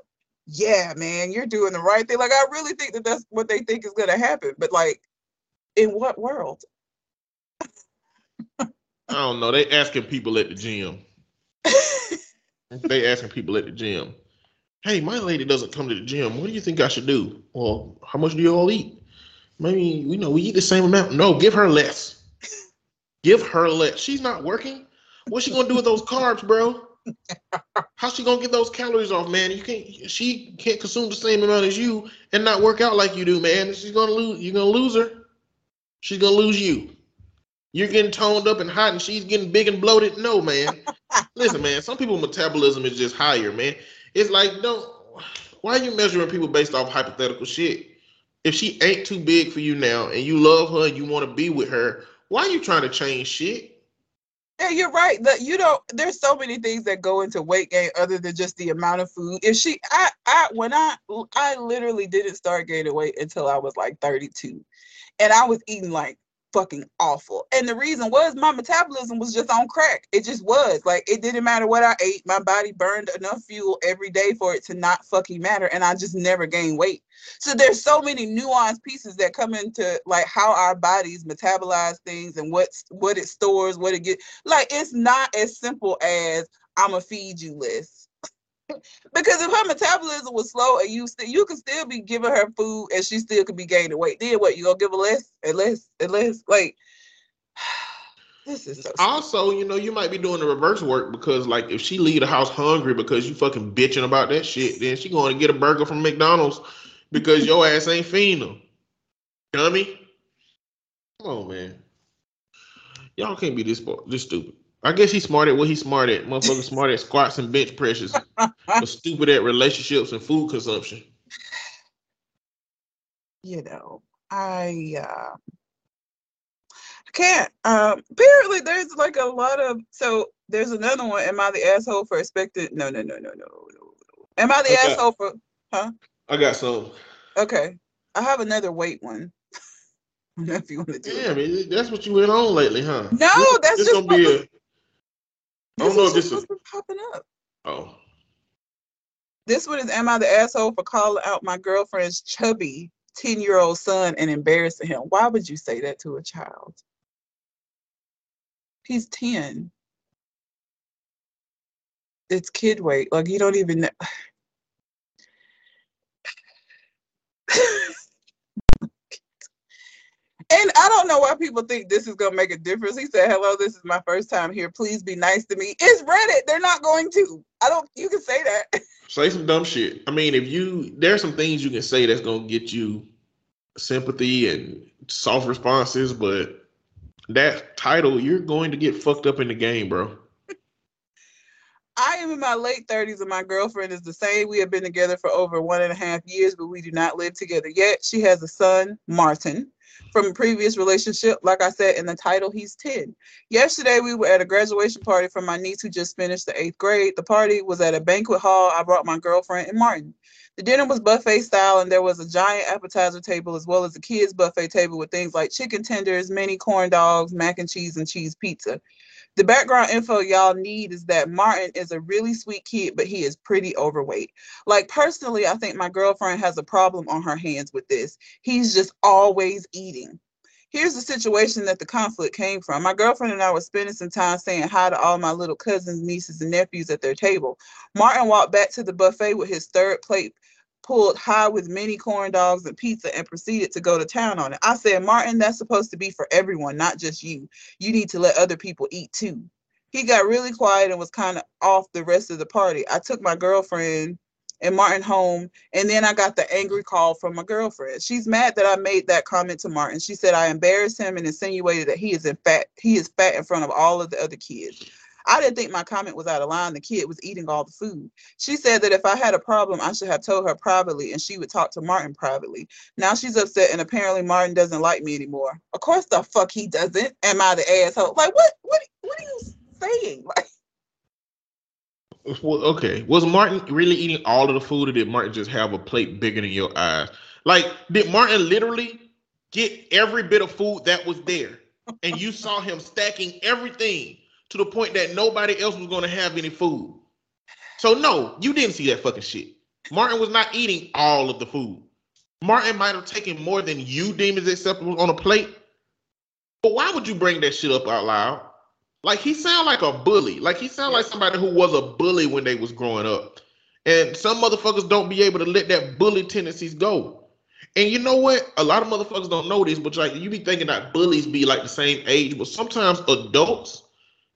Yeah, man, you're doing the right thing. Like I really think that that's what they think is going to happen. But like, in what world? I don't know. They asking people at the gym. they asking people at the gym. Hey, my lady doesn't come to the gym. What do you think I should do? Well, how much do you all eat? Maybe you know we eat the same amount. No, give her less. Give her less. She's not working. What's she gonna do with those carbs, bro? How's she gonna get those calories off, man? You can't. She can't consume the same amount as you and not work out like you do, man. She's gonna lose. You're gonna lose her. She's gonna lose you. You're getting toned up and hot, and she's getting big and bloated. No, man. Listen, man. Some people metabolism is just higher, man. It's like don't. Why are you measuring people based off hypothetical shit? If she ain't too big for you now, and you love her, and you want to be with her, why are you trying to change shit? Yeah, you're right. That you don't. There's so many things that go into weight gain other than just the amount of food. If she, I, I, when I, I literally didn't start gaining weight until I was like 32, and I was eating like fucking awful. And the reason was my metabolism was just on crack. It just was. Like it didn't matter what I ate. My body burned enough fuel every day for it to not fucking matter. And I just never gained weight. So there's so many nuanced pieces that come into like how our bodies metabolize things and what's what it stores, what it gets. Like it's not as simple as I'ma feed you less because if her metabolism was slow and you still you could still be giving her food and she still could be gaining weight. Then what? You gonna give her less and less and less? Like this is so also, you know, you might be doing the reverse work because like if she leave the house hungry because you fucking bitching about that shit, then she going to get a burger from McDonald's because your ass ain't feeding them. Dummy. Come on, man. Y'all can't be this this stupid. I guess he's smart at what he's smart at. Motherfucker smart at squats and bench presses, but stupid at relationships and food consumption. You know, I uh can't. Um apparently there's like a lot of so there's another one. Am I the asshole for expecting no no no no no no. Am I the okay. asshole for huh? I got some. Okay. I have another weight one. I don't know if you want to do Damn, it- that's what you went on lately, huh? No, This- that's this just gonna be a. I don't know if this is. popping up. Oh, This one is Am I the asshole for calling out my girlfriend's chubby 10 year old son and embarrassing him? Why would you say that to a child? He's 10. It's kid weight. Like, you don't even know. And I don't know why people think this is gonna make a difference. He said, "Hello, this is my first time here. Please be nice to me." It's Reddit. They're not going to. I don't. You can say that. say some dumb shit. I mean, if you there's some things you can say that's gonna get you sympathy and soft responses, but that title, you're going to get fucked up in the game, bro. I am in my late 30s and my girlfriend is the same. We have been together for over one and a half years, but we do not live together yet. She has a son, Martin, from a previous relationship. Like I said in the title, he's 10. Yesterday, we were at a graduation party for my niece who just finished the eighth grade. The party was at a banquet hall. I brought my girlfriend and Martin. The dinner was buffet style, and there was a giant appetizer table as well as a kids' buffet table with things like chicken tenders, mini corn dogs, mac and cheese, and cheese pizza. The background info y'all need is that Martin is a really sweet kid, but he is pretty overweight. Like, personally, I think my girlfriend has a problem on her hands with this. He's just always eating. Here's the situation that the conflict came from. My girlfriend and I were spending some time saying hi to all my little cousins, nieces, and nephews at their table. Martin walked back to the buffet with his third plate pulled high with many corn dogs and pizza and proceeded to go to town on it. I said, Martin, that's supposed to be for everyone, not just you. You need to let other people eat too. He got really quiet and was kind of off the rest of the party. I took my girlfriend and Martin home, and then I got the angry call from my girlfriend. She's mad that I made that comment to Martin. She said I embarrassed him and insinuated that he is in fat he is fat in front of all of the other kids. I didn't think my comment was out of line. The kid was eating all the food. She said that if I had a problem, I should have told her privately and she would talk to Martin privately. Now she's upset and apparently Martin doesn't like me anymore. Of course the fuck he doesn't. Am I the asshole? Like what what what are you saying? Like Well, okay. Was Martin really eating all of the food, or did Martin just have a plate bigger than your eyes? Like, did Martin literally get every bit of food that was there, and you saw him stacking everything to the point that nobody else was going to have any food? So no, you didn't see that fucking shit. Martin was not eating all of the food. Martin might have taken more than you deem as acceptable on a plate. But why would you bring that shit up out loud? Like he sound like a bully. Like he sound like somebody who was a bully when they was growing up. And some motherfuckers don't be able to let that bully tendencies go. And you know what? A lot of motherfuckers don't know this, but like you be thinking that bullies be like the same age, but sometimes adults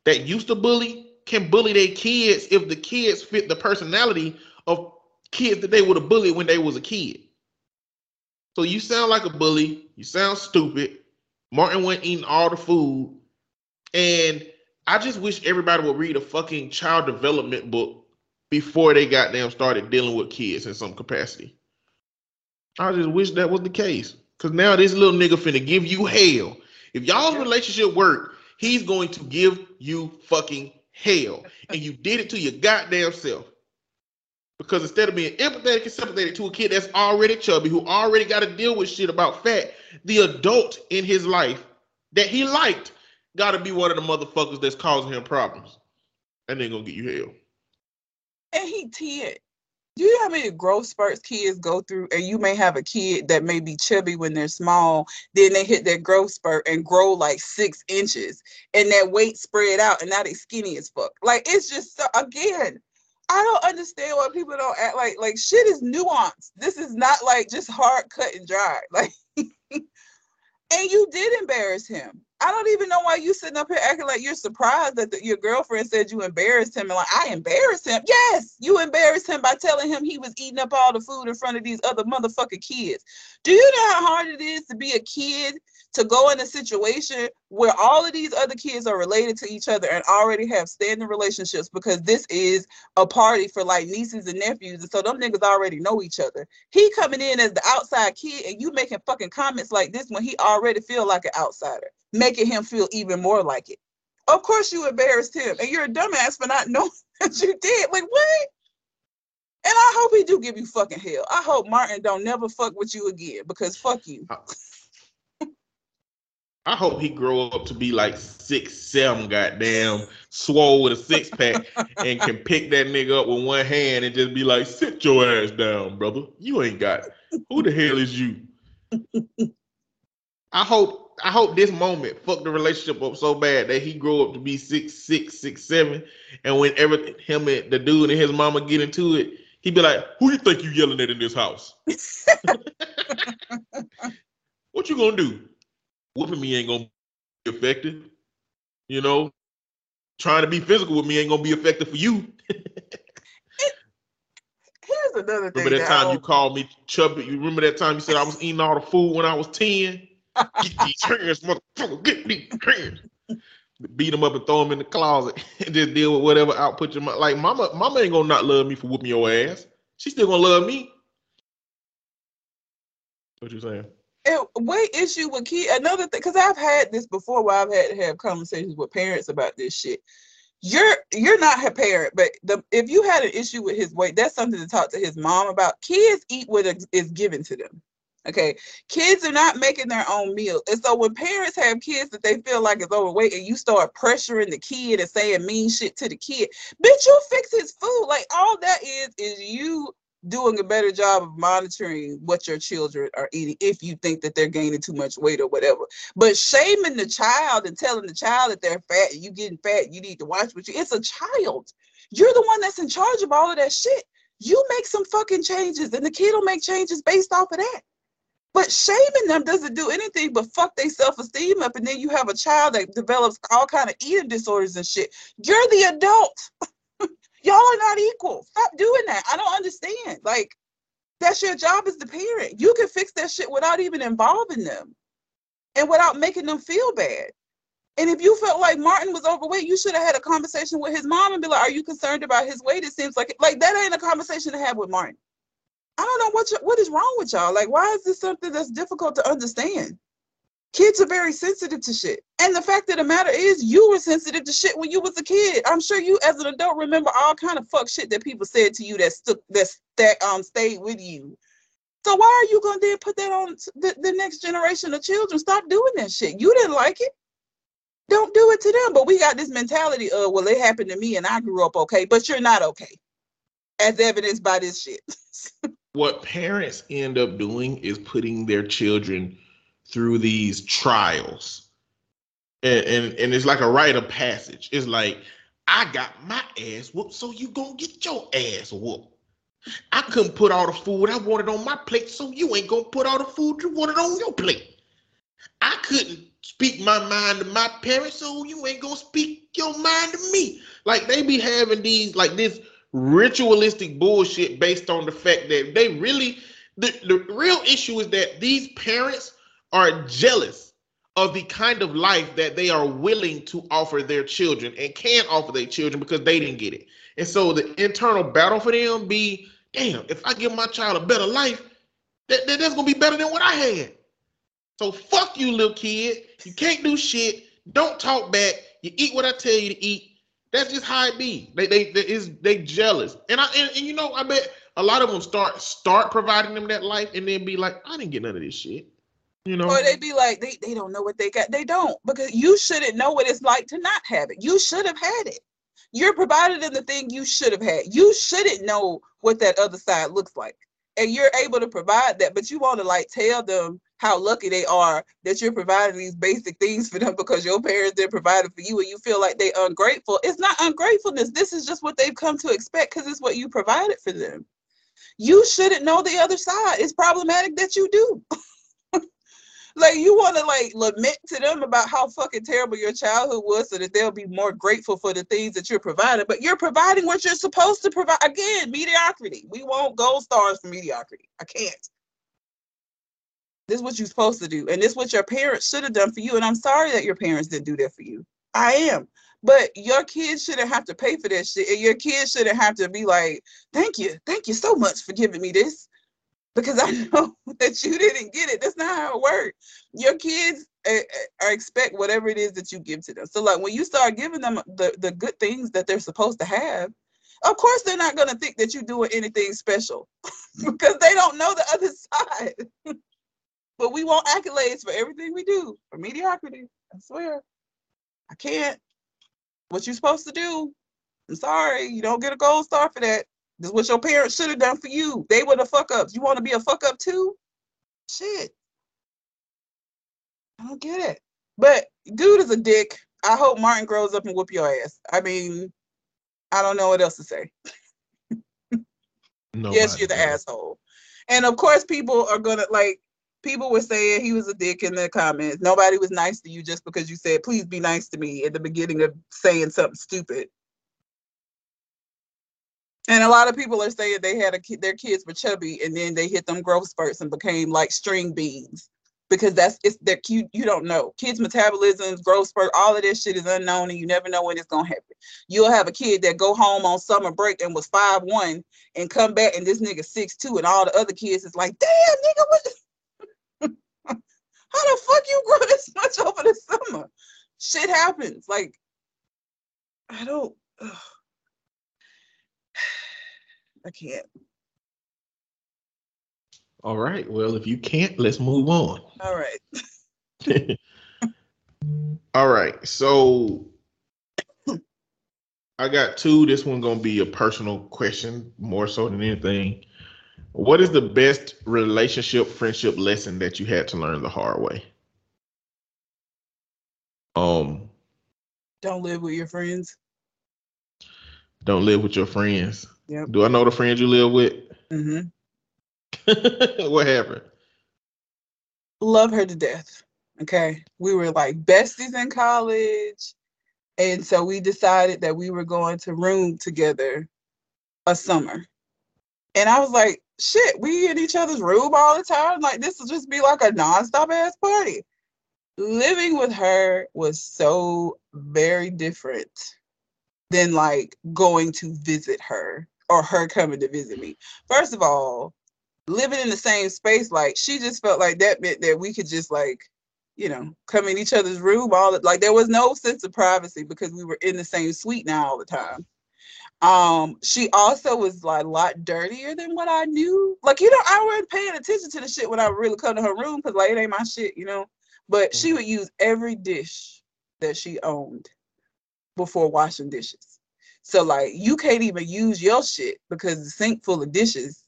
that used to bully can bully their kids if the kids fit the personality of kids that they would have bullied when they was a kid. So you sound like a bully. You sound stupid. Martin went eating all the food. And I just wish everybody would read a fucking child development book before they got them started dealing with kids in some capacity. I just wish that was the case. Cause now this little nigga finna give you hell. If y'all's relationship work, he's going to give you fucking hell. And you did it to your goddamn self. Because instead of being empathetic and sympathetic to a kid that's already chubby, who already got to deal with shit about fat, the adult in his life that he liked got to be one of the motherfuckers that's causing him problems. And they're gonna get you hell. and he 10. Do you how many growth spurts kids go through? And you may have a kid that may be chubby when they're small, then they hit their growth spurt and grow like six inches, and that weight spread out, and now they skinny as fuck. Like it's just so, again, I don't understand why people don't act like like shit is nuanced. This is not like just hard cut and dry. Like, and you did embarrass him. I don't even know why you sitting up here acting like you're surprised that the, your girlfriend said you embarrassed him and like I embarrassed him. Yes, you embarrassed him by telling him he was eating up all the food in front of these other motherfucking kids. Do you know how hard it is to be a kid to go in a situation where all of these other kids are related to each other and already have standing relationships because this is a party for like nieces and nephews and so them niggas already know each other. He coming in as the outside kid and you making fucking comments like this when he already feel like an outsider, making him feel even more like it. Of course you embarrassed him and you're a dumbass for not knowing that you did. Like what? And I hope he do give you fucking hell. I hope Martin don't never fuck with you again because fuck you. I hope he grow up to be like six, seven, goddamn, swole with a six pack, and can pick that nigga up with one hand and just be like, "Sit your ass down, brother. You ain't got. Who the hell is you?" I hope. I hope this moment fuck the relationship up so bad that he grow up to be six, six, six, seven, and whenever him and the dude and his mama get into it, he be like, "Who you think you yelling at in this house? what you gonna do? Whooping me ain't gonna be effective. You know, trying to be physical with me ain't gonna be effective for you." Here's another thing. Remember that time you called me chubby? You remember that time you said I was eating all the food when I was 10? Get these hands, motherfucker, get these hands. Beat them up and throw them in the closet and just deal with whatever output your. Like mama, mama ain't gonna not love me for whooping your ass. She still gonna love me. What you saying? And weight issue with kid another thing because I've had this before where I've had to have conversations with parents about this shit. You're you're not her parent, but the if you had an issue with his weight, that's something to talk to his mom about. Kids eat what is is given to them. Okay, kids are not making their own meal, and so when parents have kids that they feel like is overweight, and you start pressuring the kid and saying mean shit to the kid, bitch, you fix his food. Like all that is is you doing a better job of monitoring what your children are eating if you think that they're gaining too much weight or whatever. But shaming the child and telling the child that they're fat, you getting fat, you need to watch what you it's a child. You're the one that's in charge of all of that shit. You make some fucking changes and the kid will make changes based off of that. But shaming them doesn't do anything but fuck their self-esteem up. And then you have a child that develops all kind of eating disorders and shit. You're the adult. Y'all are not equal. Stop doing that. I don't understand. Like, that's your job as the parent. You can fix that shit without even involving them and without making them feel bad. And if you felt like Martin was overweight, you should have had a conversation with his mom and be like, "Are you concerned about his weight?" It seems like like that ain't a conversation to have with Martin. I don't know what what is wrong with y'all. Like, why is this something that's difficult to understand? Kids are very sensitive to shit. And the fact of the matter is, you were sensitive to shit when you was a kid. I'm sure you, as an adult, remember all kind of fuck shit that people said to you that stuck that that um stayed with you. So why are you gonna then put that on the, the next generation of children? Stop doing that shit. You didn't like it. Don't do it to them. But we got this mentality of, well, it happened to me and I grew up okay, but you're not okay, as evidenced by this shit. What parents end up doing is putting their children through these trials. And, and and it's like a rite of passage. It's like, I got my ass whooped, so you gonna get your ass whooped. I couldn't put all the food I wanted on my plate, so you ain't gonna put all the food you wanted on your plate. I couldn't speak my mind to my parents, so you ain't gonna speak your mind to me. Like they be having these like this ritualistic bullshit based on the fact that they really the, the real issue is that these parents are jealous of the kind of life that they are willing to offer their children and can offer their children because they didn't get it. And so the internal battle for them be, damn, if I give my child a better life, that, that- that's gonna be better than what I had. So fuck you, little kid. You can't do shit. Don't talk back. You eat what I tell you to eat. That's just how it be. They they, they is they jealous. And I and, and you know, I bet a lot of them start start providing them that life and then be like, I didn't get none of this shit. You know, Or they'd be like, they, they don't know what they got. They don't because you shouldn't know what it's like to not have it. You should have had it. You're provided in the thing you should have had. You shouldn't know what that other side looks like. And you're able to provide that, but you want to like tell them how lucky they are that you're providing these basic things for them because your parents didn't provide it for you and you feel like they ungrateful. It's not ungratefulness. This is just what they've come to expect because it's what you provided for them. You shouldn't know the other side. It's problematic that you do. like you want to like lament to them about how fucking terrible your childhood was so that they'll be more grateful for the things that you're providing but you're providing what you're supposed to provide again mediocrity. We want gold stars for mediocrity. I can't. This is what you're supposed to do and this is what your parents should have done for you and i'm sorry that your parents didn't do that for you. I am. But your kids shouldn't have to pay for that shit and your kids shouldn't have to be like thank you. Thank you so much for giving me this because I know that you didn't get it. That's not how it works. Your kids uh, uh, expect whatever it is that you give to them. So like when you start giving them the, the good things that they're supposed to have, of course they're not gonna think that you're doing anything special because they don't know the other side. but we want accolades for everything we do for mediocrity. I swear. I can't. What you supposed to do? I'm sorry, you don't get a gold star for that. This what your parents should have done for you. They were the fuck ups. You want to be a fuck up too? Shit. I don't get it. But dude is a dick. I hope Martin grows up and whoop your ass. I mean, I don't know what else to say. yes, you're the asshole. And of course, people are gonna like. People were saying he was a dick in the comments. Nobody was nice to you just because you said, "Please be nice to me" at the beginning of saying something stupid. And a lot of people are saying they had a kid, their kids were chubby, and then they hit them growth spurts and became like string beans because that's it's their cute. You don't know kids' metabolisms, growth spurt, all of this shit is unknown, and you never know when it's gonna happen. You'll have a kid that go home on summer break and was five one, and come back and this nigga six two, and all the other kids is like, damn nigga, what? How the fuck you grow this much over the summer? Shit happens. Like, I don't. Ugh. I can't. All right. Well, if you can't, let's move on. All right. All right. So I got two. This one gonna be a personal question more so than anything. What is the best relationship friendship lesson that you had to learn the hard way? Um don't live with your friends. Don't live with your friends. Yep. Do I know the friends you live with? Mm-hmm. what happened? Love her to death. Okay. We were like besties in college. And so we decided that we were going to room together a summer. And I was like, shit, we in each other's room all the time. Like this will just be like a nonstop ass party. Living with her was so very different than like going to visit her or her coming to visit me. First of all, living in the same space, like she just felt like that meant that we could just like, you know, come in each other's room all the, like there was no sense of privacy because we were in the same suite now all the time. Um, she also was like a lot dirtier than what I knew. Like, you know, I wasn't paying attention to the shit when I really come to her room because like it ain't my shit, you know. But she mm-hmm. would use every dish that she owned before washing dishes. So like you can't even use your shit because the sink full of dishes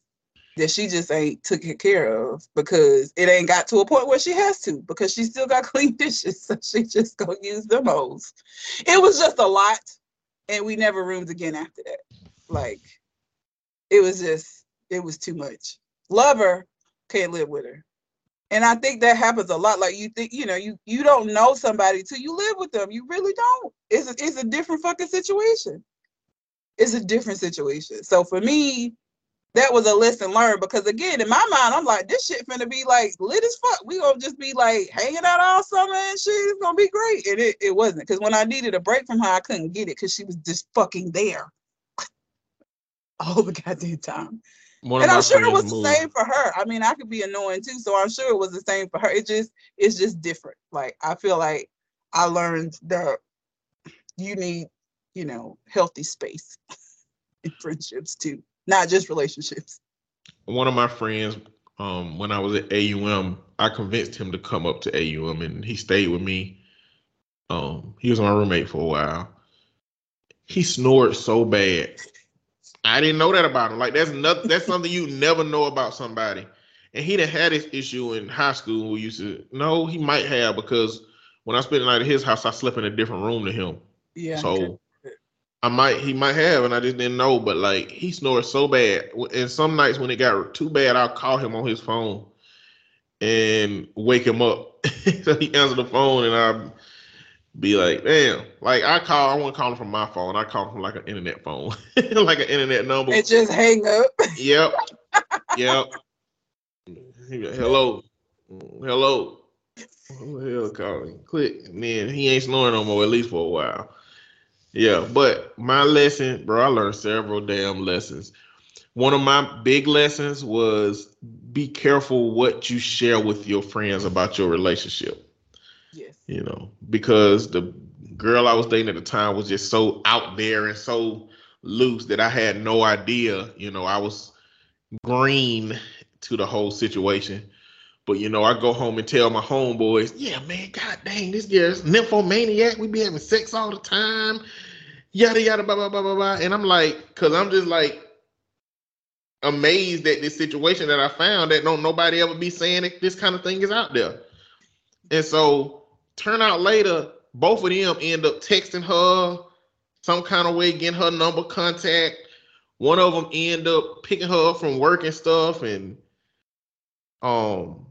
that she just ain't took care of because it ain't got to a point where she has to because she still got clean dishes. So she just gonna use them hoes. It was just a lot. And we never roomed again after that. Like it was just it was too much. Love her, can't live with her. And I think that happens a lot. Like you think, you know, you you don't know somebody till you live with them. You really don't. It's a, it's a different fucking situation it's a different situation. So for me, that was a lesson learned because again, in my mind, I'm like, this shit finna be like lit as fuck. We gonna just be like hanging out all summer and shit. It's gonna be great. And it, it wasn't because when I needed a break from her, I couldn't get it because she was just fucking there all the goddamn time. One and I'm sure it was moved. the same for her. I mean, I could be annoying too, so I'm sure it was the same for her. It just it's just different. Like I feel like I learned that you need you know, healthy space in friendships too, not just relationships. One of my friends, um, when I was at AUM, I convinced him to come up to AUM and he stayed with me. Um, he was my roommate for a while. He snored so bad. I didn't know that about him. Like that's nothing. That's something you never know about somebody. And he didn't had this issue in high school. We used to no, he might have because when I spent the night at his house, I slept in a different room to him. Yeah. So okay. I might he might have, and I just didn't know. But like he snores so bad, and some nights when it got too bad, I'll call him on his phone and wake him up. so he answer the phone, and I be like, "Damn!" Like I call, I want to call him from my phone. I call him from like an internet phone, like an internet number. And just hang up. Yep. yep. Hello. Hello. Who the hell calling? Click. And then he ain't snoring no more, at least for a while. Yeah, but my lesson, bro, I learned several damn lessons. One of my big lessons was be careful what you share with your friends about your relationship. Yes. You know, because the girl I was dating at the time was just so out there and so loose that I had no idea. You know, I was green to the whole situation. But you know, I go home and tell my homeboys, yeah, man, god dang, this guy's nymphomaniac. We be having sex all the time, yada yada blah blah blah blah blah. And I'm like, cause I'm just like amazed at this situation that I found that don't nobody ever be saying that this kind of thing is out there. And so turn out later, both of them end up texting her some kind of way, getting her number contact. One of them end up picking her up from work and stuff, and um,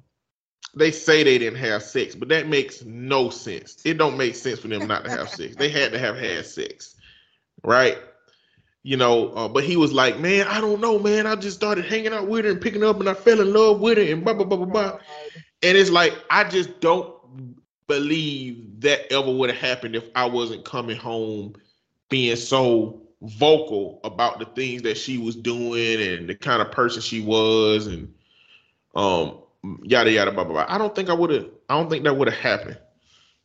they say they didn't have sex, but that makes no sense. It don't make sense for them not to have sex. They had to have had sex, right? You know, uh, but he was like, man, I don't know, man. I just started hanging out with her and picking up, and I fell in love with her, and blah blah blah blah blah. And it's like I just don't believe that ever would have happened if I wasn't coming home being so vocal about the things that she was doing and the kind of person she was and um yada yada blah blah blah. I don't think I would have I don't think that would have happened.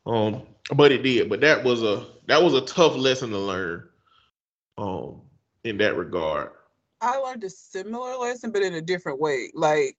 Um but it did. But that was a that was a tough lesson to learn um in that regard. I learned a similar lesson, but in a different way. Like,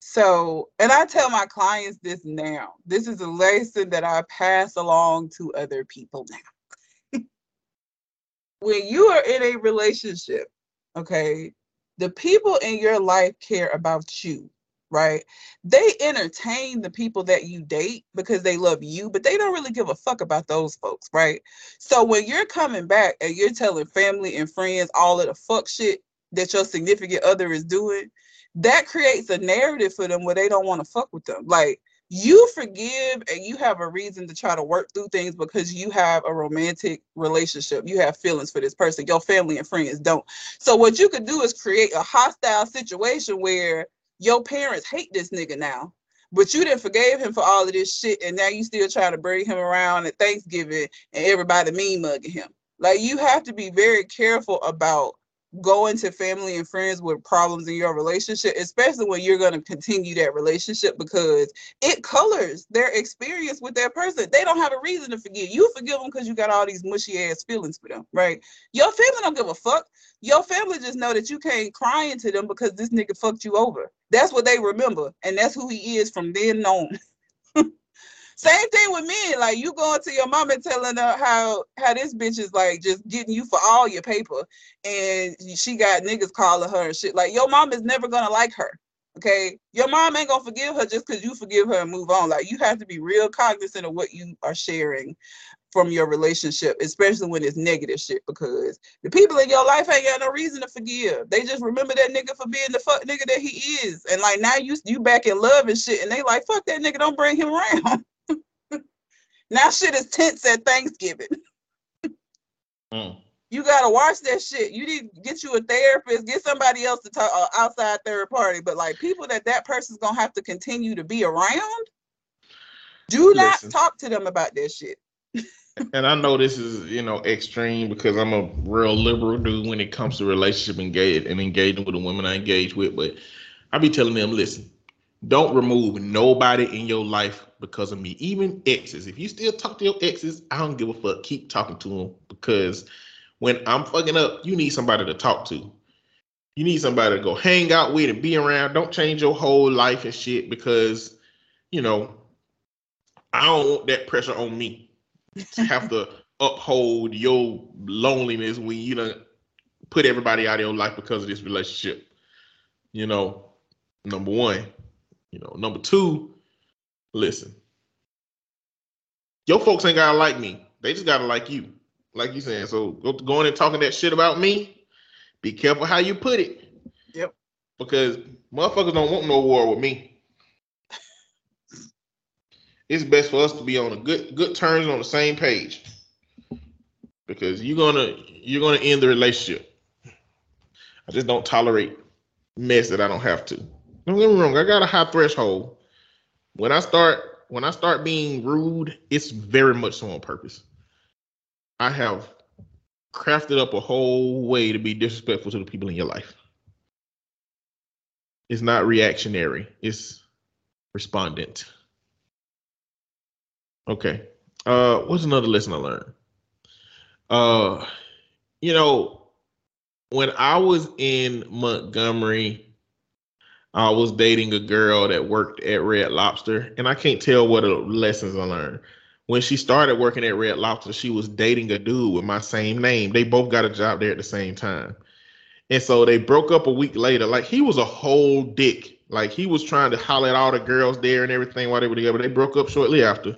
so, and I tell my clients this now. This is a lesson that I pass along to other people now. when you are in a relationship, okay, the people in your life care about you right? They entertain the people that you date because they love you, but they don't really give a fuck about those folks, right? So when you're coming back and you're telling family and friends all of the fuck shit that your significant other is doing, that creates a narrative for them where they don't want to fuck with them. Like you forgive and you have a reason to try to work through things because you have a romantic relationship. You have feelings for this person. Your family and friends don't. So what you could do is create a hostile situation where your parents hate this nigga now, but you didn't forgave him for all of this shit, and now you still trying to bring him around at Thanksgiving and everybody mean mugging him. Like you have to be very careful about go into family and friends with problems in your relationship, especially when you're going to continue that relationship because it colors their experience with that person. They don't have a reason to forgive. You forgive them because you got all these mushy ass feelings for them, right? Your family don't give a fuck. Your family just know that you can't cry into them because this nigga fucked you over. That's what they remember, and that's who he is from then on. Same thing with me. Like you going to your mom and telling her how how this bitch is like just getting you for all your paper, and she got niggas calling her and shit. Like your mom is never gonna like her. Okay, your mom ain't gonna forgive her just because you forgive her and move on. Like you have to be real cognizant of what you are sharing from your relationship, especially when it's negative shit, because the people in your life ain't got no reason to forgive. They just remember that nigga for being the fuck nigga that he is. And like now you you back in love and shit, and they like, fuck that nigga, don't bring him around. Now shit is tense at Thanksgiving. mm. You gotta watch that shit. You need to get you a therapist, get somebody else to talk, uh, outside third party. But like people that that person's gonna have to continue to be around, do not talk to them about that shit. and I know this is you know extreme because I'm a real liberal dude when it comes to relationship engage and engaging with the women I engage with. But I be telling them, listen, don't remove nobody in your life because of me. Even exes. If you still talk to your exes, I don't give a fuck. Keep talking to them because when I'm fucking up, you need somebody to talk to. You need somebody to go hang out with and be around. Don't change your whole life and shit because, you know, I don't want that pressure on me to have to uphold your loneliness when you don't put everybody out of your life because of this relationship. You know, number one. You know, number two, listen. Your folks ain't gotta like me. They just gotta like you. Like you saying. So go going and talking that shit about me. Be careful how you put it. Yep. Because motherfuckers don't want no war with me. it's best for us to be on a good good terms on the same page. Because you're gonna you're gonna end the relationship. I just don't tolerate mess that I don't have to. Don't get me wrong. I got a high threshold. When I start when I start being rude, it's very much so on purpose. I have crafted up a whole way to be disrespectful to the people in your life. It's not reactionary. It's respondent. Okay. Uh, what's another lesson I learned? Uh, you know, when I was in Montgomery, I was dating a girl that worked at Red Lobster, and I can't tell what lessons I learned. When she started working at Red Lobster, she was dating a dude with my same name. They both got a job there at the same time. And so they broke up a week later. Like he was a whole dick. Like he was trying to holler at all the girls there and everything while they were together. They broke up shortly after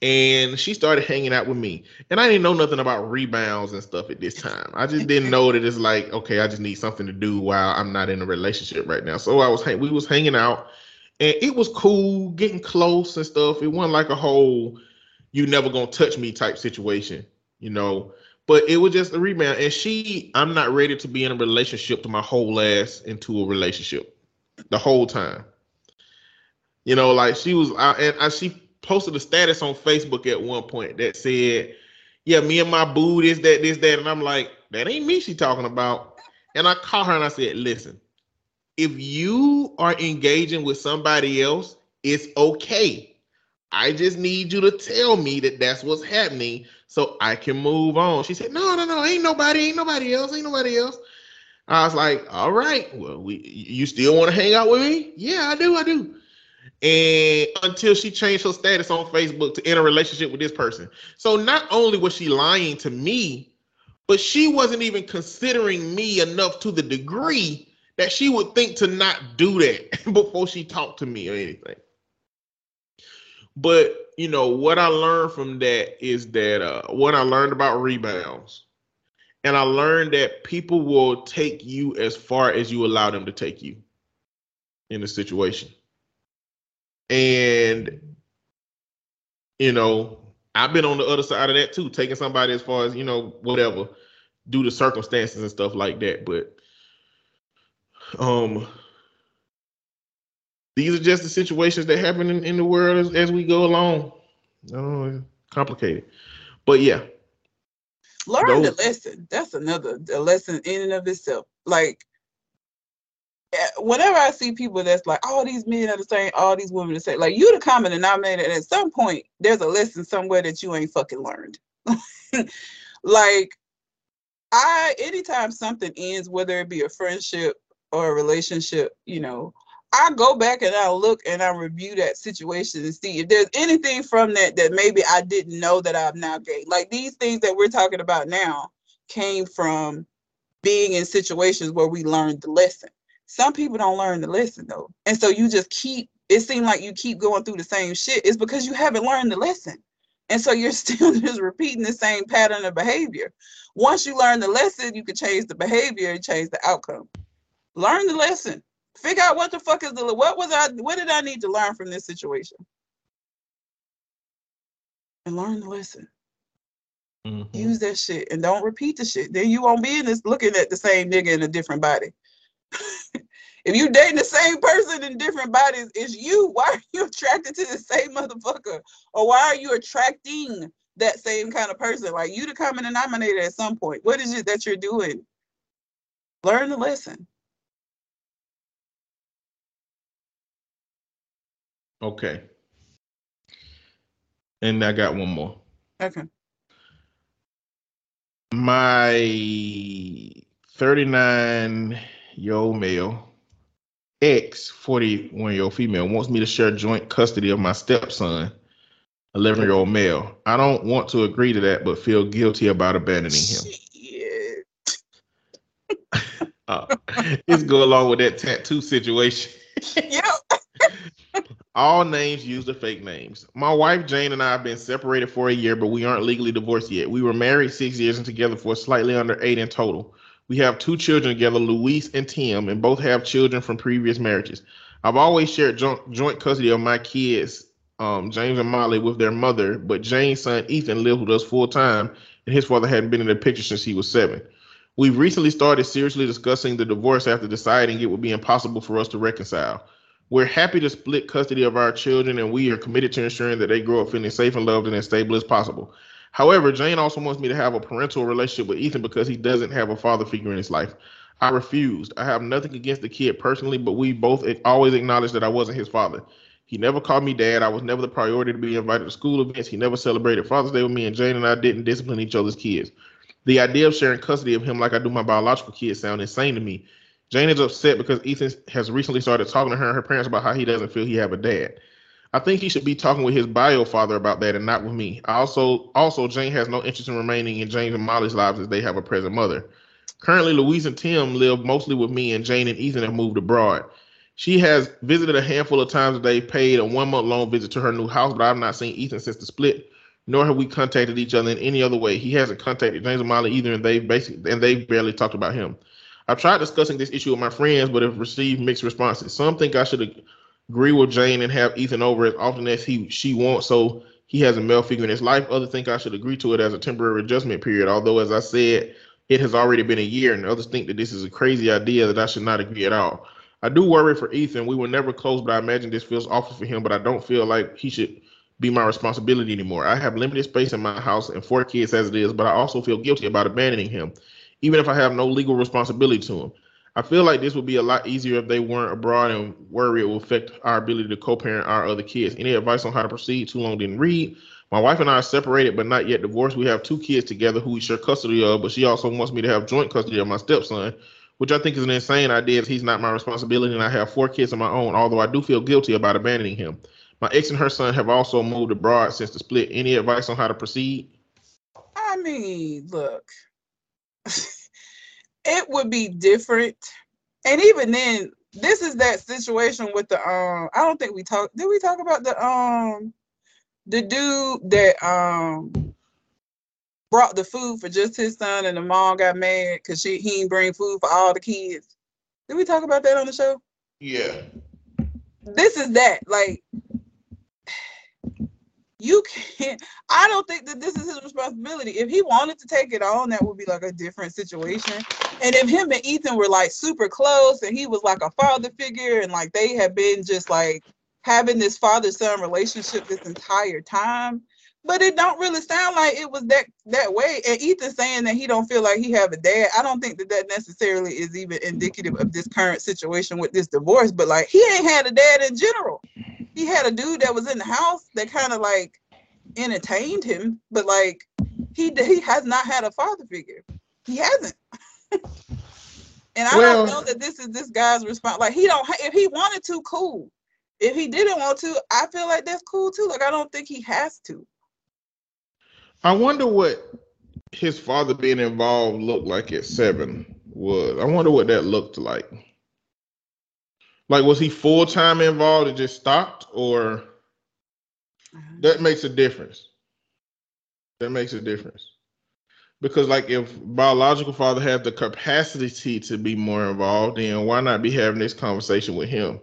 and she started hanging out with me. And I didn't know nothing about rebounds and stuff at this time. I just didn't know that it's like, okay, I just need something to do while I'm not in a relationship right now. So I was we was hanging out, and it was cool, getting close and stuff. It wasn't like a whole "you never gonna touch me" type situation, you know. But it was just a rebound, and she, I'm not ready to be in a relationship to my whole ass into a relationship, the whole time. You know, like she was, I, and I, she posted a status on Facebook at one point that said, "Yeah, me and my boo this that this that," and I'm like, "That ain't me." She talking about, and I called her and I said, "Listen, if you are engaging with somebody else, it's okay. I just need you to tell me that that's what's happening so I can move on." She said, "No, no, no, ain't nobody, ain't nobody else, ain't nobody else." I was like, "All right, well, we you still want to hang out with me? Yeah, I do, I do." And until she changed her status on Facebook to in a relationship with this person. So not only was she lying to me, but she wasn't even considering me enough to the degree that she would think to not do that before she talked to me or anything. But you know what I learned from that is that uh, what I learned about rebounds, and I learned that people will take you as far as you allow them to take you in a situation. And you know, I've been on the other side of that too, taking somebody as far as, you know, whatever, due to circumstances and stuff like that. But um these are just the situations that happen in, in the world as, as we go along. Oh, complicated. But yeah. Learn those, the lesson. That's another lesson in and of itself. Like whenever I see people that's like, all these men are the same, all these women are the same, like you the common denominator, and at some point there's a lesson somewhere that you ain't fucking learned. like I anytime something ends, whether it be a friendship or a relationship, you know, I go back and I look and I review that situation and see if there's anything from that that maybe I didn't know that I've now gained. Like these things that we're talking about now came from being in situations where we learned the lesson. Some people don't learn to listen though. And so you just keep, it seems like you keep going through the same shit. It's because you haven't learned to listen. And so you're still just repeating the same pattern of behavior. Once you learn the lesson, you can change the behavior and change the outcome. Learn the lesson. Figure out what the fuck is the what was I what did I need to learn from this situation? And learn the lesson. Mm-hmm. Use that shit and don't repeat the shit. Then you won't be in this looking at the same nigga in a different body. If you dating the same person in different bodies, it's you. Why are you attracted to the same motherfucker? Or why are you attracting that same kind of person? Like you to come in the common denominator at some point. What is it that you're doing? Learn the lesson. Okay. And I got one more. Okay. My 39 year old male, ex 41 year old female, wants me to share joint custody of my stepson, 11 year old male. I don't want to agree to that, but feel guilty about abandoning him. uh, let's go along with that tattoo situation. yep. All names used are fake names. My wife Jane and I have been separated for a year, but we aren't legally divorced yet. We were married six years and together for slightly under eight in total. We have two children together, Luis and Tim, and both have children from previous marriages. I've always shared joint, custody of my kids, um, James and Molly, with their mother, but Jane's son Ethan lived with us full time, and his father hadn't been in the picture since he was seven. We've recently started seriously discussing the divorce after deciding it would be impossible for us to reconcile. We're happy to split custody of our children, and we are committed to ensuring that they grow up feeling safe and loved and as stable as possible. However, Jane also wants me to have a parental relationship with Ethan because he doesn't have a father figure in his life. I refused. I have nothing against the kid personally, but we both always acknowledged that I wasn't his father. He never called me dad. I was never the priority to be invited to school events. He never celebrated Father's Day with me, and Jane and I didn't discipline each other's kids. The idea of sharing custody of him like I do my biological kids sound insane to me. Jane is upset because Ethan has recently started talking to her and her parents about how he doesn't feel he have a dad. I think he should be talking with his bio father about that and not with me. Also also Jane has no interest in remaining in James and Molly's lives as they have a present mother. Currently, Louise and Tim live mostly with me, and Jane and Ethan have moved abroad. She has visited a handful of times. They paid a one month long visit to her new house, but I've not seen Ethan since the split, nor have we contacted each other in any other way. He hasn't contacted James and Molly either, and they basically and they barely talked about him. I've tried discussing this issue with my friends, but have received mixed responses. Some think I should agree with Jane and have Ethan over as often as he she wants, so he has a male figure in his life. Others think I should agree to it as a temporary adjustment period. Although, as I said, it has already been a year, and others think that this is a crazy idea that I should not agree at all. I do worry for Ethan. We were never close, but I imagine this feels awful for him. But I don't feel like he should be my responsibility anymore. I have limited space in my house and four kids as it is, but I also feel guilty about abandoning him, even if I have no legal responsibility to him. I feel like this would be a lot easier if they weren't abroad and worry it will affect our ability to co-parent our other kids. Any advice on how to proceed? Too long didn't read. My wife and I are separated but not yet divorced. We have two kids together who we share custody of, but she also wants me to have joint custody of my stepson, which I think is an insane idea as he's not my responsibility and I have four kids of my own, although I do feel guilty about abandoning him. My ex and her son have also moved abroad since the split. Any advice on how to proceed? I mean, look, it would be different. And even then, this is that situation with the um I don't think we talked did we talk about the um the dude that um brought the food for just his son and the mom got mad because she he didn't bring food for all the kids. Did we talk about that on the show? Yeah. This is that. Like you can't I don't think that this is his responsibility. If he wanted to take it on, that would be like a different situation. And if him and Ethan were like super close and he was like a father figure and like they had been just like having this father-son relationship this entire time, but it don't really sound like it was that that way. And Ethan saying that he don't feel like he have a dad, I don't think that that necessarily is even indicative of this current situation with this divorce. But like he ain't had a dad in general. He had a dude that was in the house that kind of like entertained him, but like he he has not had a father figure. He hasn't. and I Well- don't know that this is this guy's response. Like he don't if he wanted to, cool. If he didn't want to, I feel like that's cool too. Like I don't think he has to. I wonder what his father being involved looked like at seven was. I wonder what that looked like. Like, was he full time involved and just stopped, or uh-huh. that makes a difference? That makes a difference because, like, if biological father had the capacity to be more involved, then why not be having this conversation with him?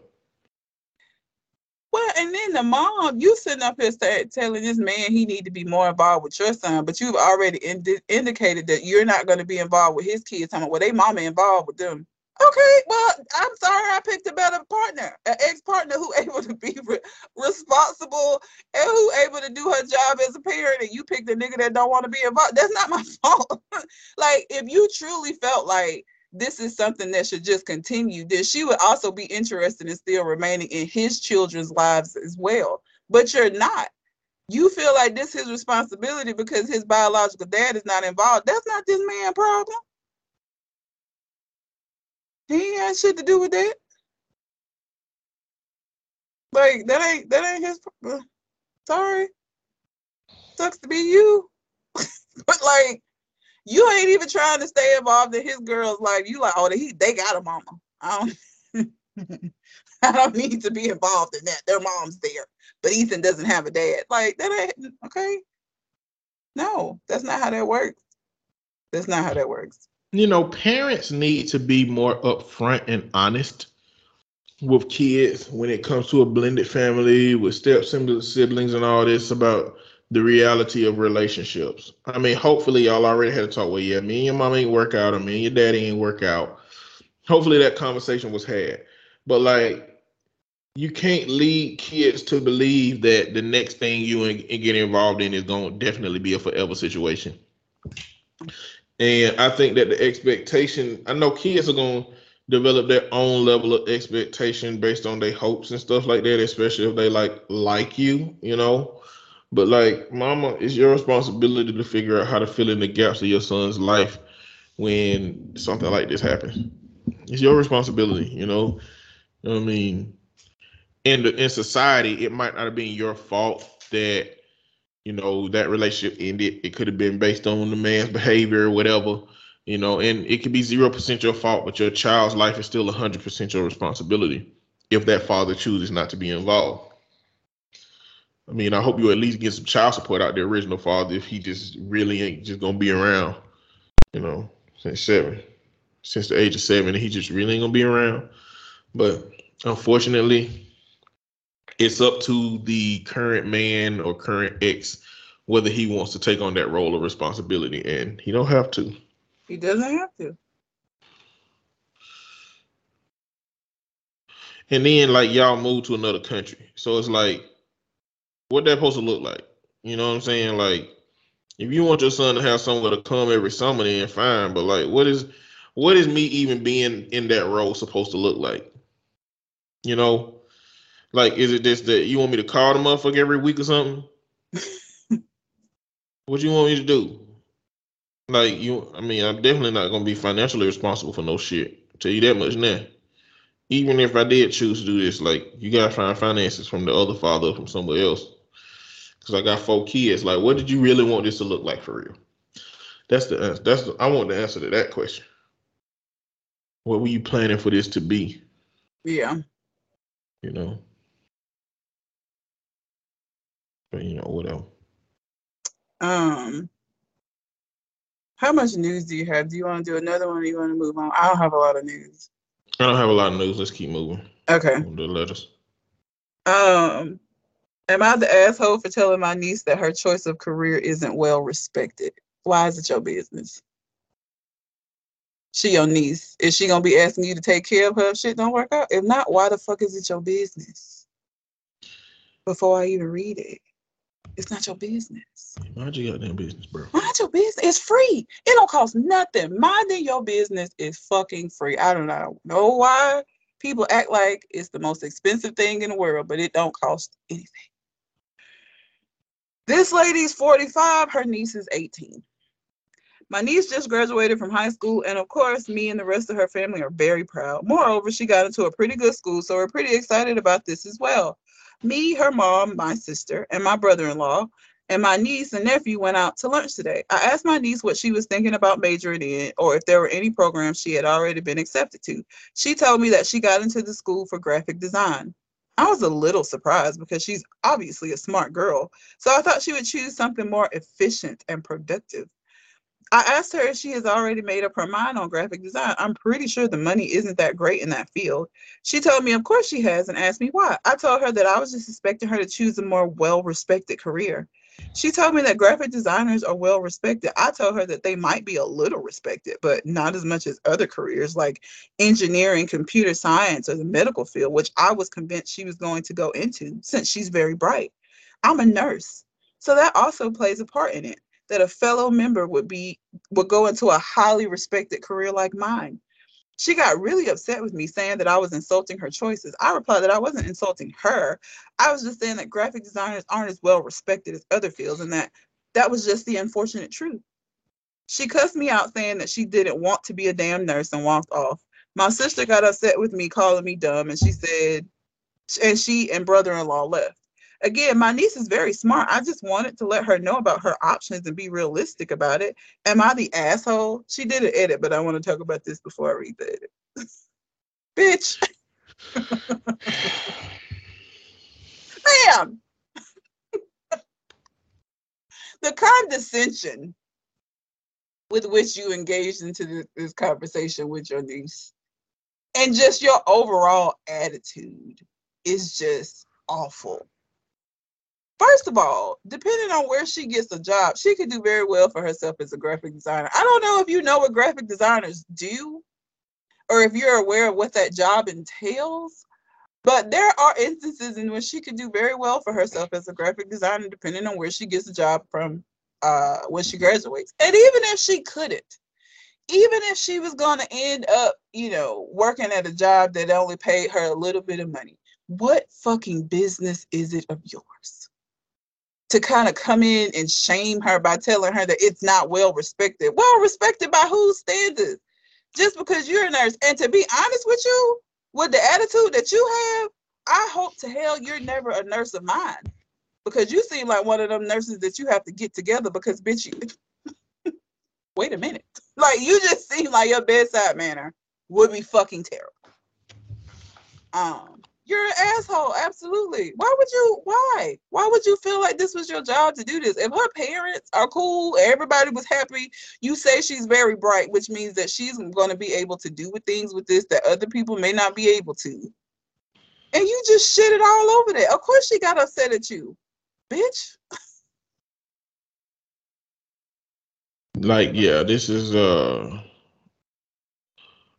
Well, and then the mom, you sitting up here say, telling this man he need to be more involved with your son, but you've already indi- indicated that you're not going to be involved with his kids. Talking about, well, they mama involved with them. Okay, well, I'm sorry, I picked a better partner, an ex-partner who able to be re- responsible and who able to do her job as a parent, and you picked a nigga that don't want to be involved. That's not my fault. like, if you truly felt like this is something that should just continue, then she would also be interested in still remaining in his children's lives as well. But you're not. You feel like this is his responsibility because his biological dad is not involved. That's not this man's problem. He ain't had shit to do with that. Like that ain't that ain't his. pro- uh, Sorry, sucks to be you. but like, you ain't even trying to stay involved in his girl's life. You like, oh, they they got a mama. I don't. I don't need to be involved in that. Their mom's there, but Ethan doesn't have a dad. Like that ain't okay. No, that's not how that works. That's not how that works. You know, parents need to be more upfront and honest with kids when it comes to a blended family with step siblings, and all this about the reality of relationships. I mean, hopefully, y'all already had a talk. Well, yeah, me and your mom ain't work out, or me and your daddy ain't work out. Hopefully, that conversation was had. But like, you can't lead kids to believe that the next thing you get involved in is going to definitely be a forever situation. And I think that the expectation, I know kids are going to develop their own level of expectation based on their hopes and stuff like that, especially if they like like you, you know. But like, mama, it's your responsibility to figure out how to fill in the gaps of your son's life when something like this happens. It's your responsibility, you know. You know I mean? In the in society, it might not have been your fault that you know that relationship ended. It could have been based on the man's behavior or whatever, you know, and it could be zero percent your fault, but your child's life is still hundred percent your responsibility if that father chooses not to be involved. I mean, I hope you at least get some child support out the original father if he just really ain't just gonna be around, you know, since seven, since the age of seven, he just really ain't gonna be around. But unfortunately, it's up to the current man or current ex whether he wants to take on that role of responsibility, and he don't have to. He doesn't have to. And then like y'all move to another country, so it's like, what that supposed to look like? You know what I'm saying? Like, if you want your son to have somewhere to come every summer, then fine. But like, what is what is me even being in that role supposed to look like? You know, like, is it just that you want me to call the motherfucker every week or something? what do you want me to do? Like you, I mean, I'm definitely not gonna be financially responsible for no shit. I'll tell you that much now. Even if I did choose to do this, like you gotta find finances from the other father from somewhere else. Cause I got four kids. Like, what did you really want this to look like for real? That's the answer. That's the, I want the answer to that question. What were you planning for this to be? Yeah. You know. But you know, whatever. Um. How much news do you have? Do you want to do another one or you want to move on? I don't have a lot of news. I don't have a lot of news. Let's keep moving. Okay. The letters. Um, am I the asshole for telling my niece that her choice of career isn't well respected? Why is it your business? She your niece. Is she gonna be asking you to take care of her if shit don't work out? If not, why the fuck is it your business? Before I even read it, it's not your business. Mind your goddamn business, bro. Mind your business. It's free. It don't cost nothing. Minding your business is fucking free. I don't know, know why people act like it's the most expensive thing in the world, but it don't cost anything. This lady's 45, her niece is 18. My niece just graduated from high school, and of course, me and the rest of her family are very proud. Moreover, she got into a pretty good school, so we're pretty excited about this as well. Me, her mom, my sister, and my brother in law, and my niece and nephew went out to lunch today. I asked my niece what she was thinking about majoring in, or if there were any programs she had already been accepted to. She told me that she got into the school for graphic design. I was a little surprised because she's obviously a smart girl, so I thought she would choose something more efficient and productive. I asked her if she has already made up her mind on graphic design. I'm pretty sure the money isn't that great in that field. She told me, of course she has, and asked me why. I told her that I was just expecting her to choose a more well respected career. She told me that graphic designers are well respected. I told her that they might be a little respected, but not as much as other careers like engineering, computer science, or the medical field, which I was convinced she was going to go into since she's very bright. I'm a nurse, so that also plays a part in it that a fellow member would be would go into a highly respected career like mine. She got really upset with me saying that I was insulting her choices. I replied that I wasn't insulting her. I was just saying that graphic designers aren't as well respected as other fields and that that was just the unfortunate truth. She cussed me out saying that she didn't want to be a damn nurse and walked off. My sister got upset with me calling me dumb and she said and she and brother-in-law left again, my niece is very smart. I just wanted to let her know about her options and be realistic about it. Am I the asshole? She did an edit, but I want to talk about this before I read the edit. Bitch. Ma'am. the condescension with which you engaged into this conversation with your niece and just your overall attitude is just awful. First of all, depending on where she gets a job, she could do very well for herself as a graphic designer. I don't know if you know what graphic designers do or if you're aware of what that job entails, but there are instances in which she could do very well for herself as a graphic designer, depending on where she gets a job from uh, when she graduates. And even if she couldn't, even if she was going to end up, you know, working at a job that only paid her a little bit of money, what fucking business is it of yours? To kind of come in and shame her by telling her that it's not well respected. Well respected by whose standards? Just because you're a nurse. And to be honest with you, with the attitude that you have, I hope to hell you're never a nurse of mine. Because you seem like one of them nurses that you have to get together because bitch you wait a minute. Like you just seem like your bedside manner would be fucking terrible. Um you're an asshole. Absolutely. Why would you? Why? Why would you feel like this was your job to do this? If her parents are cool, everybody was happy. You say she's very bright, which means that she's going to be able to do with things with this that other people may not be able to. And you just shit it all over there. Of course, she got upset at you, bitch. Like, yeah, this is uh,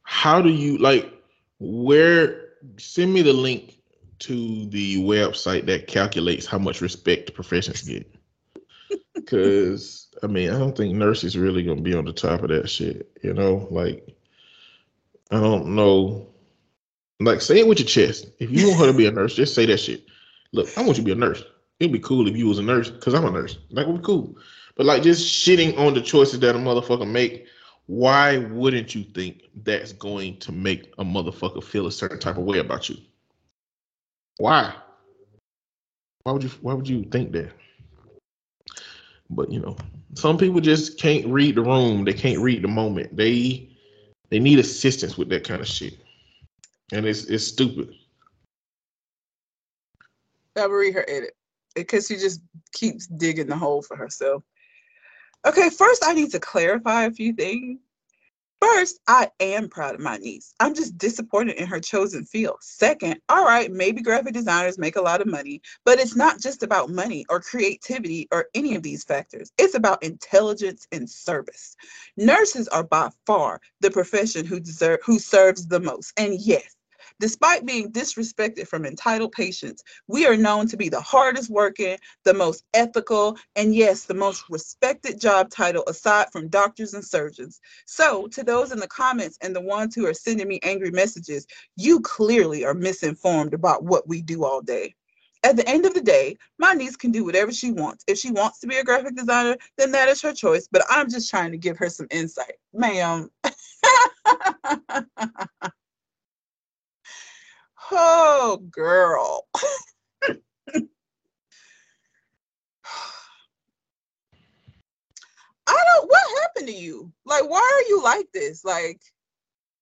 how do you like where? Send me the link to the website that calculates how much respect professions get. Because I mean, I don't think nurses really gonna be on the top of that shit. You know, like I don't know. Like, say it with your chest. If you want her to be a nurse, just say that shit. Look, I want you to be a nurse. It'd be cool if you was a nurse, because I'm a nurse. That would be cool. But like just shitting on the choices that a motherfucker make why wouldn't you think that's going to make a motherfucker feel a certain type of way about you? Why? Why would you why would you think that? But you know, some people just can't read the room, they can't read the moment. They they need assistance with that kind of shit. And it's it's stupid. I'll read her edit because she just keeps digging the hole for herself. Okay, first I need to clarify a few things. First, I am proud of my niece. I'm just disappointed in her chosen field. Second, all right, maybe graphic designers make a lot of money, but it's not just about money or creativity or any of these factors. It's about intelligence and service. Nurses are by far the profession who deserve who serves the most. And yes, Despite being disrespected from entitled patients, we are known to be the hardest working, the most ethical, and yes, the most respected job title aside from doctors and surgeons. So, to those in the comments and the ones who are sending me angry messages, you clearly are misinformed about what we do all day. At the end of the day, my niece can do whatever she wants. If she wants to be a graphic designer, then that is her choice. But I'm just trying to give her some insight. Ma'am. Oh, girl. I don't what happened to you? Like why are you like this? Like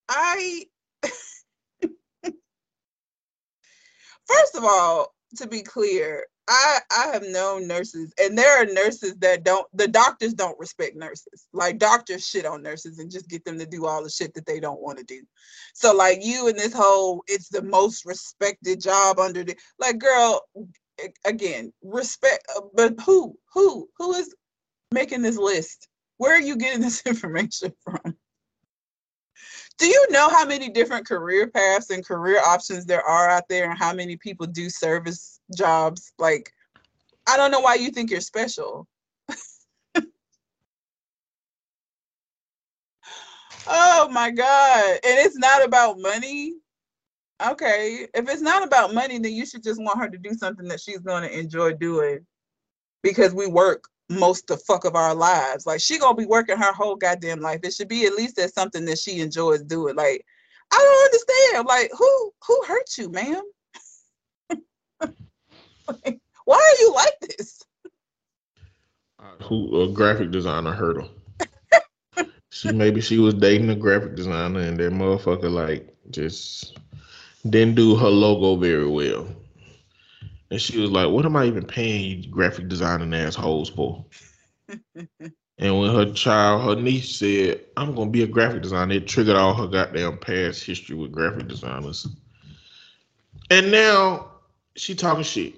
I First of all, to be clear, I I have known nurses, and there are nurses that don't. The doctors don't respect nurses. Like doctors shit on nurses and just get them to do all the shit that they don't want to do. So like you and this whole, it's the most respected job under the like, girl. Again, respect, uh, but who who who is making this list? Where are you getting this information from? Do you know how many different career paths and career options there are out there and how many people do service jobs? Like i don't know why you think you're special. Oh my god. And it's not about money? Okay. If it's not about money then you should just want her to do something that she's going to enjoy doing because we work most the fuck of our lives. Like she gonna be working her whole goddamn life. It should be at least as something that she enjoys doing. Like I don't understand. Like who who hurt you, ma'am? like, why are you like this? Who a graphic designer hurt her. she maybe she was dating a graphic designer and that motherfucker like just didn't do her logo very well. And she was like, What am I even paying you graphic designing assholes for? and when her child, her niece said, I'm gonna be a graphic designer, it triggered all her goddamn past history with graphic designers. And now she talking shit.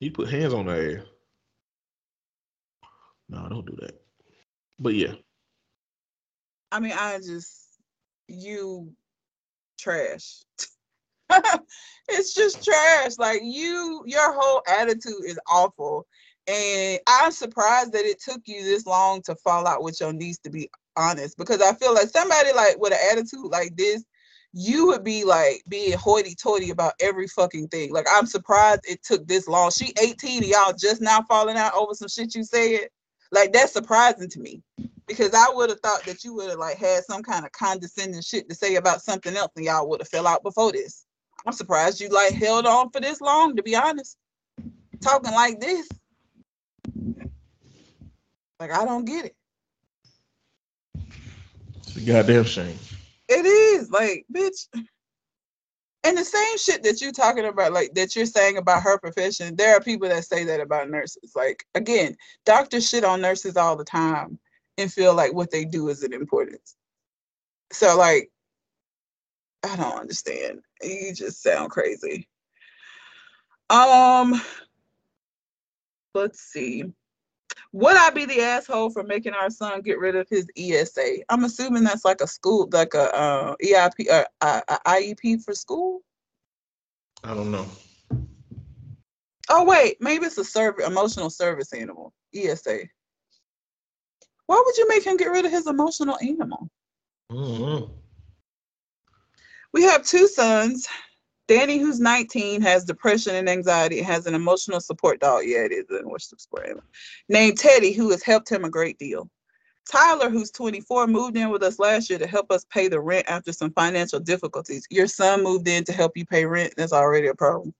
You put hands on her ass. No, don't do that. But yeah. I mean, I just you trash. it's just trash. Like you, your whole attitude is awful. And I'm surprised that it took you this long to fall out with your niece, to be honest, because I feel like somebody like with an attitude like this, you would be like being hoity-toity about every fucking thing. Like I'm surprised it took this long. She 18 y'all just now falling out over some shit you said. Like that's surprising to me because I would have thought that you would have like had some kind of condescending shit to say about something else and y'all would have fell out before this. I'm surprised you like held on for this long, to be honest. Talking like this. Like I don't get it. It's a goddamn shame. It is like, bitch. And the same shit that you're talking about, like that you're saying about her profession, there are people that say that about nurses. Like, again, doctors shit on nurses all the time and feel like what they do isn't important. So, like, I don't understand. You just sound crazy. Um, let's see. Would I be the asshole for making our son get rid of his ESA? I'm assuming that's like a school, like a uh, EIP or uh, a, a IEP for school. I don't know. Oh wait, maybe it's a service, emotional service animal, ESA. Why would you make him get rid of his emotional animal? Mm-hmm. We have two sons. Danny, who's 19, has depression and anxiety, has an emotional support dog. Yeah, it is an emotional support animal. Named Teddy, who has helped him a great deal. Tyler, who's 24, moved in with us last year to help us pay the rent after some financial difficulties. Your son moved in to help you pay rent. That's already a problem.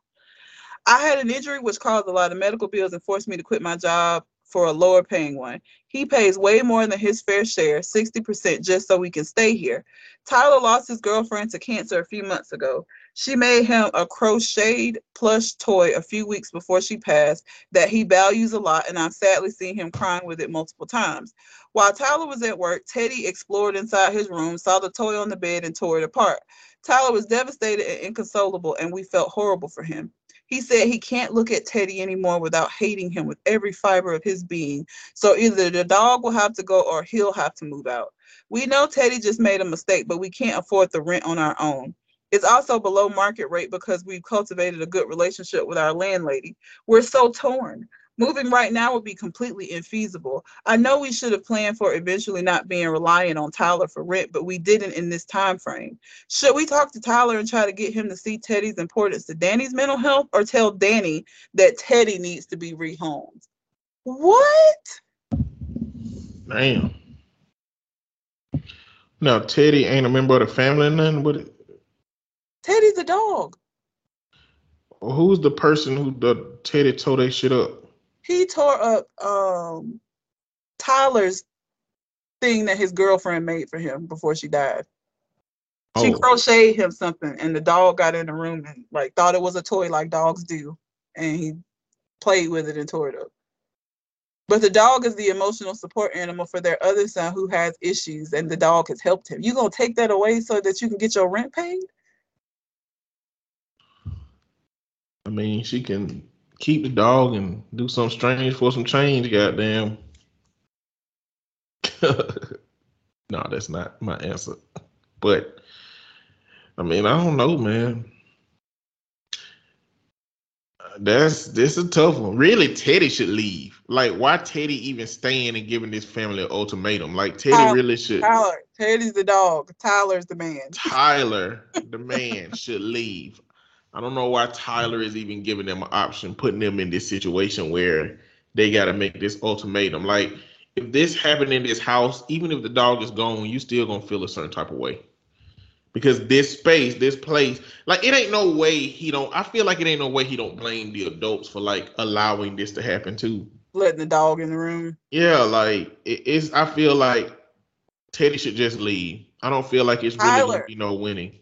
I had an injury which caused a lot of medical bills and forced me to quit my job for a lower paying one. He pays way more than his fair share, 60%, just so we can stay here. Tyler lost his girlfriend to cancer a few months ago. She made him a crocheted plush toy a few weeks before she passed that he values a lot, and I've sadly seen him crying with it multiple times. While Tyler was at work, Teddy explored inside his room, saw the toy on the bed, and tore it apart. Tyler was devastated and inconsolable, and we felt horrible for him. He said he can't look at Teddy anymore without hating him with every fiber of his being. So either the dog will have to go or he'll have to move out. We know Teddy just made a mistake, but we can't afford the rent on our own. It's also below market rate because we've cultivated a good relationship with our landlady. We're so torn. Moving right now would be completely infeasible. I know we should have planned for eventually not being reliant on Tyler for rent, but we didn't in this time frame. Should we talk to Tyler and try to get him to see Teddy's importance to Danny's mental health or tell Danny that Teddy needs to be rehomed? What? Damn. Now Teddy ain't a member of the family or nothing, but Teddy's a dog. who's the person who the Teddy tore that shit up? He tore up um Tyler's thing that his girlfriend made for him before she died. She Oh. crocheted him something, and the dog got in the room and like thought it was a toy like dogs do, and he played with it and tore it up. But the dog is the emotional support animal for their other son who has issues, and the dog has helped him. You gonna take that away so that you can get your rent paid? I mean, she can keep the dog and do something strange for some change, goddamn. no, that's not my answer. But I mean, I don't know, man. That's this is a tough one. Really, Teddy should leave. Like, why Teddy even staying and giving this family an ultimatum? Like, Teddy Tyler- really should. Tyler, Teddy's the dog. Tyler's the man. Tyler, the man, should leave. I don't know why Tyler is even giving them an option, putting them in this situation where they got to make this ultimatum. Like, if this happened in this house, even if the dog is gone, you still gonna feel a certain type of way. Because this space, this place, like it ain't no way he don't. I feel like it ain't no way he don't blame the adults for like allowing this to happen too. Letting the dog in the room. Yeah, like it, it's. I feel like Teddy should just leave. I don't feel like it's really Tyler. be no winning.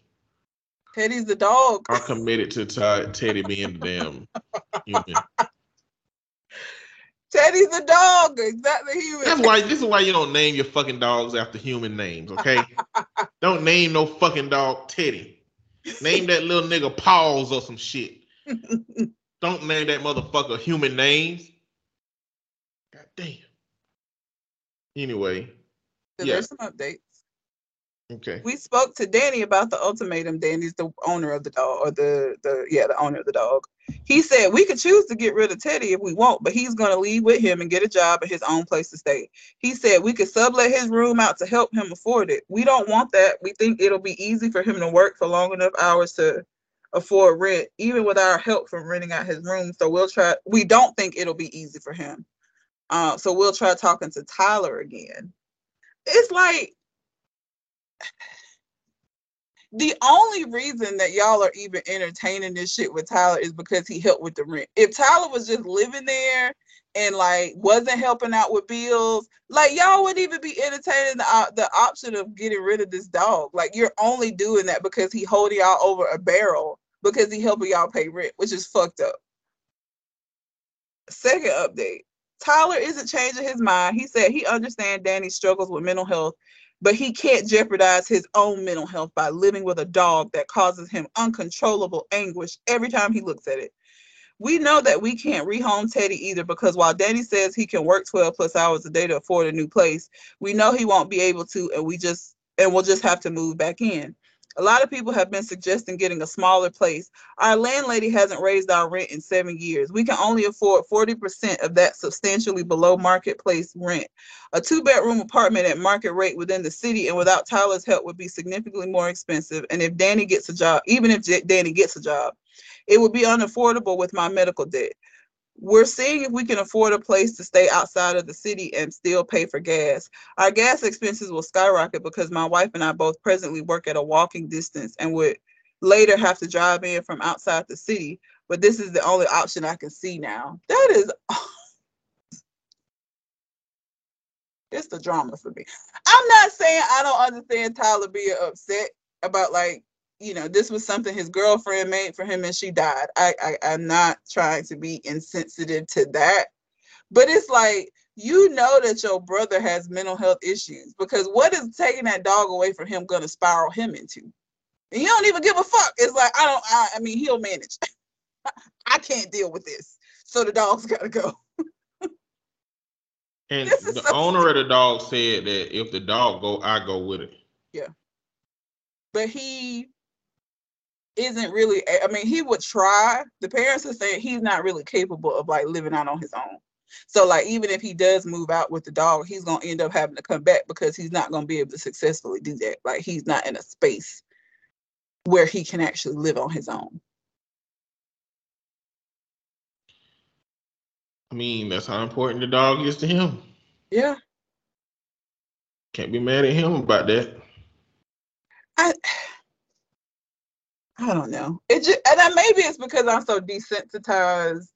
Teddy's the dog. I'm committed to Ty, Teddy being the damn human. Teddy's the dog. Exactly human. That's why this is why you don't name your fucking dogs after human names, okay? don't name no fucking dog Teddy. Name that little nigga Pauls or some shit. Don't name that motherfucker human names. God damn. Anyway, So yeah. There's some updates. Okay. We spoke to Danny about the ultimatum. Danny's the owner of the dog, or the the yeah, the owner of the dog. He said we could choose to get rid of Teddy if we want, but he's gonna leave with him and get a job at his own place to stay. He said we could sublet his room out to help him afford it. We don't want that. We think it'll be easy for him to work for long enough hours to afford rent, even with our help from renting out his room. So we'll try. We don't think it'll be easy for him. Uh, so we'll try talking to Tyler again. It's like the only reason that y'all are even entertaining this shit with Tyler is because he helped with the rent. If Tyler was just living there and like wasn't helping out with bills, like y'all wouldn't even be entertaining the uh, the option of getting rid of this dog. Like you're only doing that because he holding y'all over a barrel because he helping y'all pay rent, which is fucked up. Second update. Tyler isn't changing his mind. He said he understands Danny's struggles with mental health but he can't jeopardize his own mental health by living with a dog that causes him uncontrollable anguish every time he looks at it. We know that we can't rehome Teddy either because while Danny says he can work 12 plus hours a day to afford a new place, we know he won't be able to, and we just and we'll just have to move back in. A lot of people have been suggesting getting a smaller place. Our landlady hasn't raised our rent in seven years. We can only afford 40% of that substantially below marketplace rent. A two bedroom apartment at market rate within the city and without Tyler's help would be significantly more expensive. And if Danny gets a job, even if Danny gets a job, it would be unaffordable with my medical debt we're seeing if we can afford a place to stay outside of the city and still pay for gas. Our gas expenses will skyrocket because my wife and I both presently work at a walking distance and would later have to drive in from outside the city. But this is the only option I can see now. That is, it's the drama for me. I'm not saying I don't understand Tyler being upset about like you know, this was something his girlfriend made for him and she died. I, I I'm not trying to be insensitive to that. But it's like you know that your brother has mental health issues because what is taking that dog away from him gonna spiral him into? And you don't even give a fuck. It's like I don't I, I mean he'll manage. I can't deal with this. So the dog's gotta go. and the so owner of the dog said that if the dog go, I go with it. Yeah. But he isn't really i mean he would try. The parents are saying he's not really capable of like living out on his own. So like even if he does move out with the dog he's going to end up having to come back because he's not going to be able to successfully do that. Like he's not in a space where he can actually live on his own. I mean that's how important the dog is to him. Yeah. Can't be mad at him about that. I I don't know. It just and maybe it's because I'm so desensitized.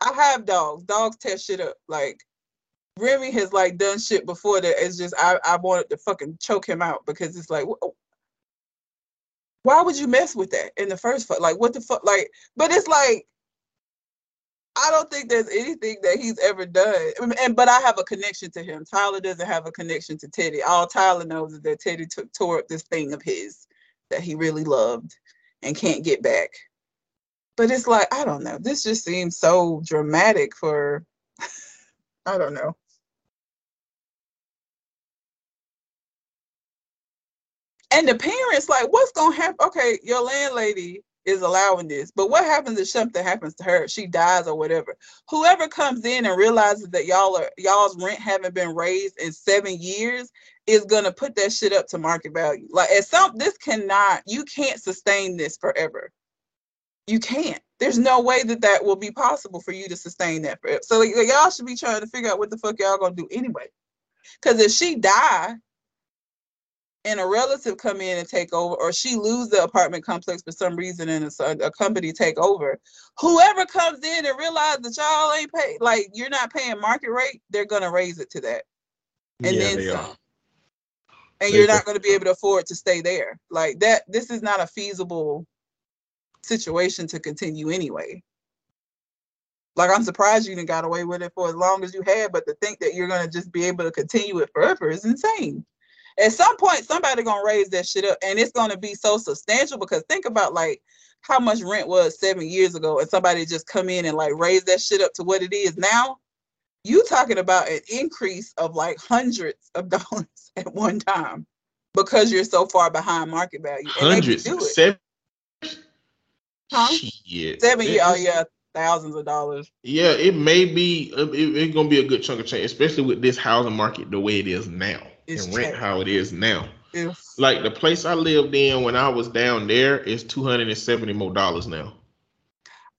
I have dogs. Dogs tear shit up. Like Remy has like done shit before that. It's just I I wanted to fucking choke him out because it's like why would you mess with that in the first place? Like what the fuck? Like, but it's like I don't think there's anything that he's ever done. And but I have a connection to him. Tyler doesn't have a connection to Teddy. All Tyler knows is that Teddy took tore up this thing of his that he really loved and can't get back. But it's like, I don't know. This just seems so dramatic for, I don't know. And the parents, like, what's going to happen? Okay, your landlady is allowing this. But what happens if something happens to her? She dies or whatever. Whoever comes in and realizes that y'all are y'all's rent haven't been raised in seven years is gonna put that shit up to market value. Like at some this cannot, you can't sustain this forever. You can't. There's no way that that will be possible for you to sustain that forever. So like, y'all should be trying to figure out what the fuck y'all gonna do anyway. Because if she die, and a relative come in and take over, or she lose the apartment complex for some reason and a, a company take over, whoever comes in and realize that y'all ain't pay, like you're not paying market rate, they're gonna raise it to that, and yeah, then some. Are. And you're not going to be able to afford to stay there. Like that, this is not a feasible situation to continue anyway. Like I'm surprised you didn't got away with it for as long as you had, but to think that you're gonna just be able to continue it forever is insane at some point somebody gonna raise that shit up and it's gonna be so substantial because think about like how much rent was seven years ago and somebody just come in and like raise that shit up to what it is now you talking about an increase of like hundreds of dollars at one time because you're so far behind market value. And they can Hundreds, do it. seven. Huh? Shit. Seven, yeah, oh yeah, thousands of dollars. Yeah, it may be. uh, It, it's gonna be a good chunk of change, especially with this housing market the way it is now, It's and rent trash. how it is now. If Like the place I lived in when I was down there is two hundred and seventy more dollars now.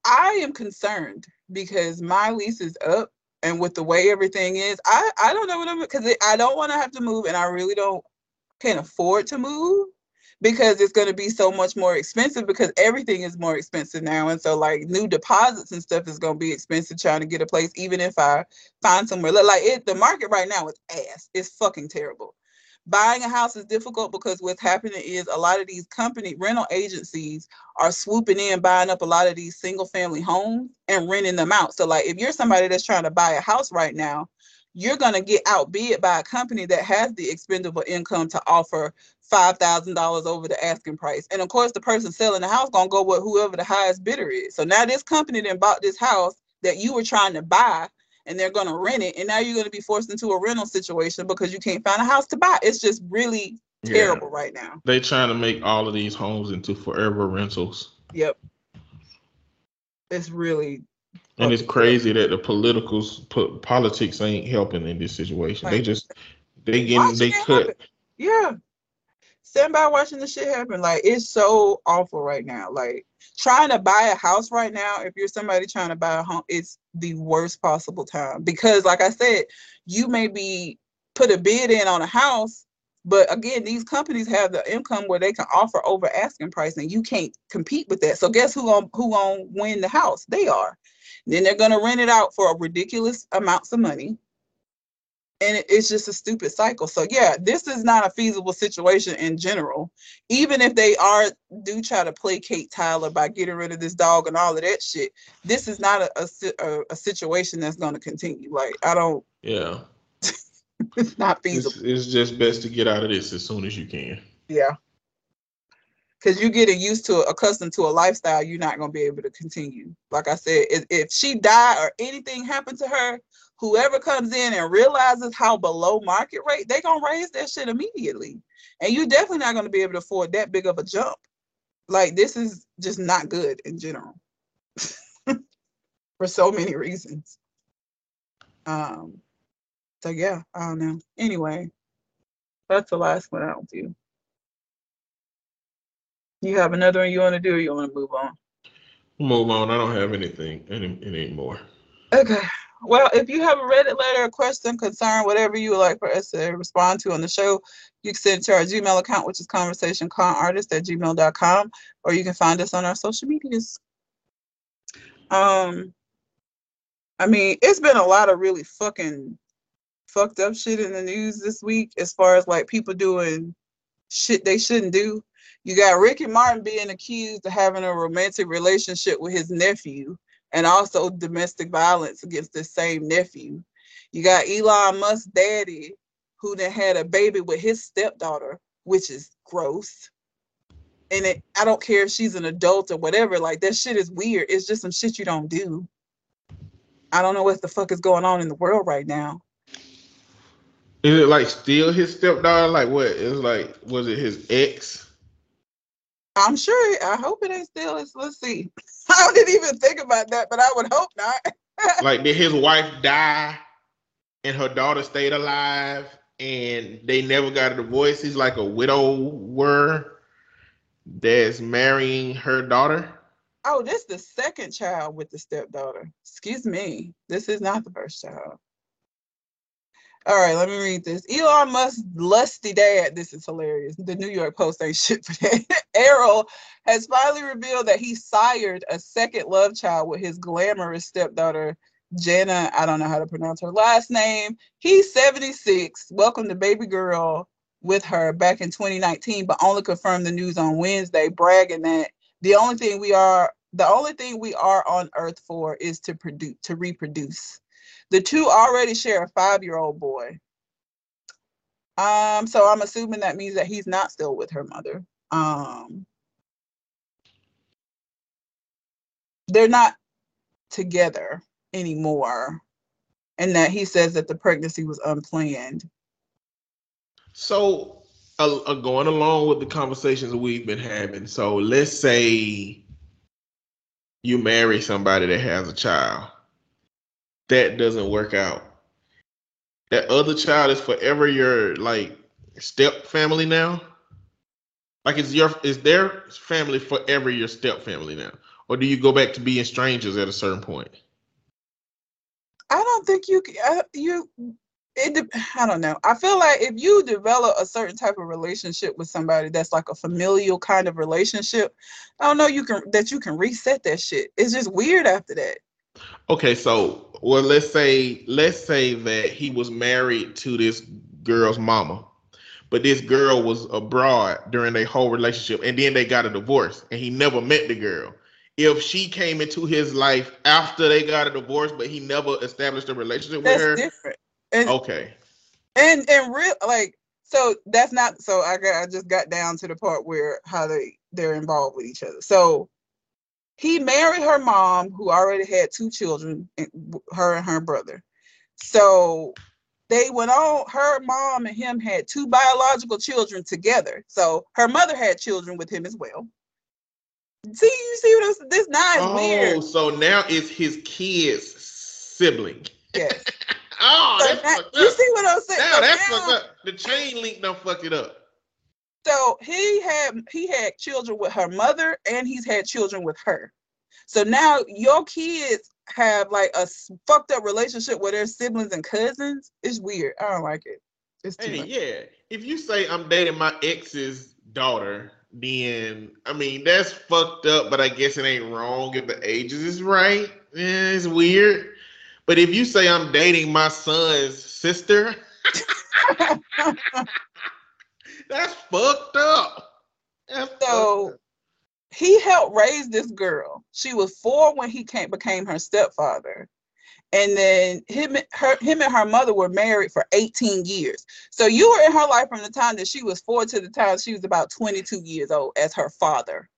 I am concerned because my lease is up, and with the way everything is, I I don't know what I'm because I don't want to have to move, and I really don't can't afford to move because it's going to be so much more expensive because everything is more expensive now, and so like new deposits and stuff is going to be expensive trying to get a place, even if I find somewhere like it. The market right now is ass. It's fucking terrible. Buying a house is difficult because what's happening is a lot of these company rental agencies are swooping in, buying up a lot of these single family homes and renting them out. So, like, if you're somebody that's trying to buy a house right now, you're going to get outbid by a company that has the expendable income to offer $5,000 over the asking price. And of course, the person selling the house going to go with whoever the highest bidder is. So now this company then bought this house that you were trying to buy and they're going to rent it. And now you're going to be forced into a rental situation because you can't find a house to buy. It's just really Yeah. terrible right now. they're trying to make all of these homes into forever rentals, Yep. It's really and it's crazy that the politicals, po- politics ain't helping in this situation. They just they getting they cut. happen. Yeah. Stand by watching the shit happen. Like it's so awful right now. Like trying to buy a house right now, if you're somebody trying to buy a home, it's the worst possible time. Because like I said, you may be put a bid in on a house, but again, these companies have the income where they can offer over asking price and you can't compete with that. So guess who gonna who gonna win the house? They are. Then they're gonna rent it out for a ridiculous amounts of money and it's just a stupid cycle. So yeah, this is not a feasible situation in general. Even if they are do try to placate Tyler by getting rid of this dog and all of that shit, this is not a a, a, a situation that's going to continue. Like I don't, Yeah, it's not it's, feasible. it's just best to get out of this as soon as you can. Yeah, because you're getting used to accustomed to a lifestyle, you're not going to be able to continue. Like I said, if, if she died or anything happened to her, whoever comes in and realizes how below market rate, they're gonna raise that shit immediately. And you're definitely not gonna be able to afford that big of a jump. Like this is just not good in general. For so many reasons. Um so yeah, I don't know. Anyway, that's the last one I'll do. You have another one you want to do or you want to move on? Move on. I don't have anything any, anymore. Okay. Well, if you have a Reddit letter, a question, concern, whatever you would like for us to respond to on the show, you can send it to our Gmail account, which is conversationconartist at gmail.com, or you can find us on our social medias. Um, I mean, it's been a lot of really fucking fucked up shit in the news this week as far as like people doing shit they shouldn't do. You got Ricky Martin being accused of having a romantic relationship with his nephew and also domestic violence against the same nephew. You got Elon Musk's daddy, who then had a baby with his stepdaughter, which is gross. And it, I don't care if she's an adult or whatever, like that shit is weird. It's just some shit you don't do. I don't know what the fuck is going on in the world right now. Is it like still his stepdaughter? Like what? It was like was it his ex? I'm sure, I hope it ain't still. Let's, let's see. I didn't even think about that, but I would hope not. like did his wife die and her daughter stayed alive and they never got a divorce? He's like a widower that's marrying her daughter. Oh, this is the second child with the stepdaughter. Excuse me. This is not the first child. All right, let me read this. Elon Musk's lusty dad. This is hilarious. The New York Post ain't shit for that. Errol has finally revealed that he sired a second love child with his glamorous stepdaughter, Jenna. I don't know how to pronounce her last name. He's 76. Welcome to baby girl with her back in 2019, but only confirmed the news on Wednesday, bragging that the only thing we are the only thing we are on earth for is to produce to reproduce the two already share a five-year-old boy um so i'm assuming that means that he's not still with her mother um they're not together anymore and that he says that the pregnancy was unplanned So uh, uh, going along with the conversations we've been having. So let's say you marry somebody that has a child. That doesn't work out. That other child is forever your like step family now. Like is your is their family forever your step family now, or do you go back to being strangers at a certain point? I don't think you c- uh, you it de- I don't know. I feel like if you develop a certain type of relationship with somebody that's like a familial kind of relationship, I don't know you can that you can reset that shit. It's just weird after that. Okay, so well, let's say let's say that he was married to this girl's mama, but this girl was abroad during their whole relationship, and then they got a divorce, and he never met the girl. If she came into his life after they got a divorce, but he never established a relationship with her, different. And okay, and and real like so that's not so I got I just got down to the part where how they they're involved with each other. So he married her mom who already had two children, her and her brother. So they went on her mom and him had two biological children together. So her mother had children with him as well. See, you see what I'm, saying? this now is oh, weird. so now it's his kid's sibling. Yes. Oh, So that's now- you see what I'm saying? Now So that's now- fucked up. The chain link don't fuck it up. So he had he had children with her mother and he's had children with her. So now your kids have like a fucked up relationship with their siblings and cousins. It's weird. I don't like it. It's too Hey, much. yeah. If you say I'm dating my ex's daughter, then I mean that's fucked up, but I guess it ain't wrong if the ages is right. Yeah, it's weird. But if you say I'm dating my son's sister, that's fucked up. That's fucked So up. he helped raise this girl. She was four when he came became her stepfather. And then him, her, him and her mother were married for 18 years. So you were in her life from the time that she was four to the time she was about 22 years old as her father.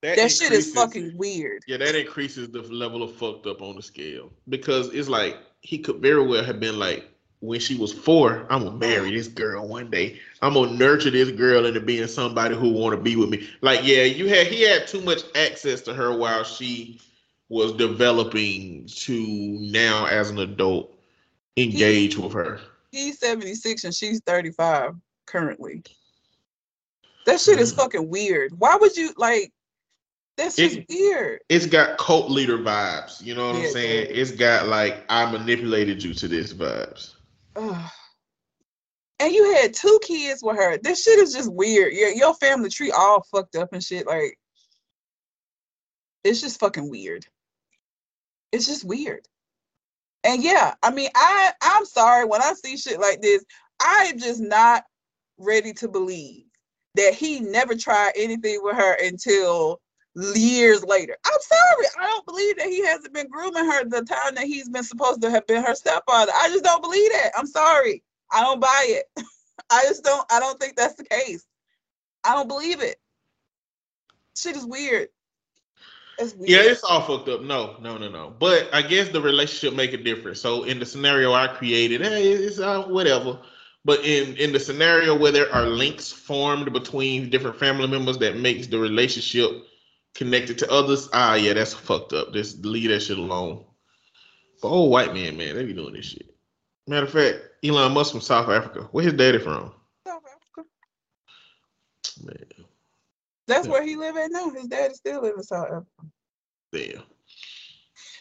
That shit is fucking weird. Yeah, that increases the level of fucked up on the scale because it's like he could very well have been like, when she was four, I'm gonna marry this girl one day. I'm gonna nurture this girl into being somebody who want to be with me. Like, yeah, you had he had too much access to her while she was developing to now as an adult engage with her. He's 76 and she's 35 currently. That shit is Mm. fucking weird. Why would you like that's just It- weird. It's got cult leader vibes. You know what Yeah, I'm saying? yeah. It's got like I manipulated you to this vibes. Ugh. And you had two kids with her. This shit is just weird. Your your family tree all fucked up and shit. Like it's just fucking weird. It's just weird. And yeah, I mean, I I'm sorry when I see shit like this, I'm just not ready to believe that he never tried anything with her until years later. I'm sorry. I don't believe that he hasn't been grooming her the time that he's been supposed to have been her stepfather. I just don't believe that. I'm sorry. I don't buy it. I just don't I don't think that's the case. I don't believe it. Shit is weird. It's weird. Yeah, it's all fucked up. No, no, no, no. But I guess the relationship make a difference. So in the scenario I created, hey, it's uh, whatever. But in in the scenario where there are links formed between different family members that makes the relationship connected to others, ah, yeah, that's fucked up. Just leave that shit alone. But old white man, man, they be doing this shit. Matter of fact, Elon Musk from South Africa. Where his daddy from? South Africa. Man, That's Yeah. where he live at now. His daddy still living in South Africa. damn.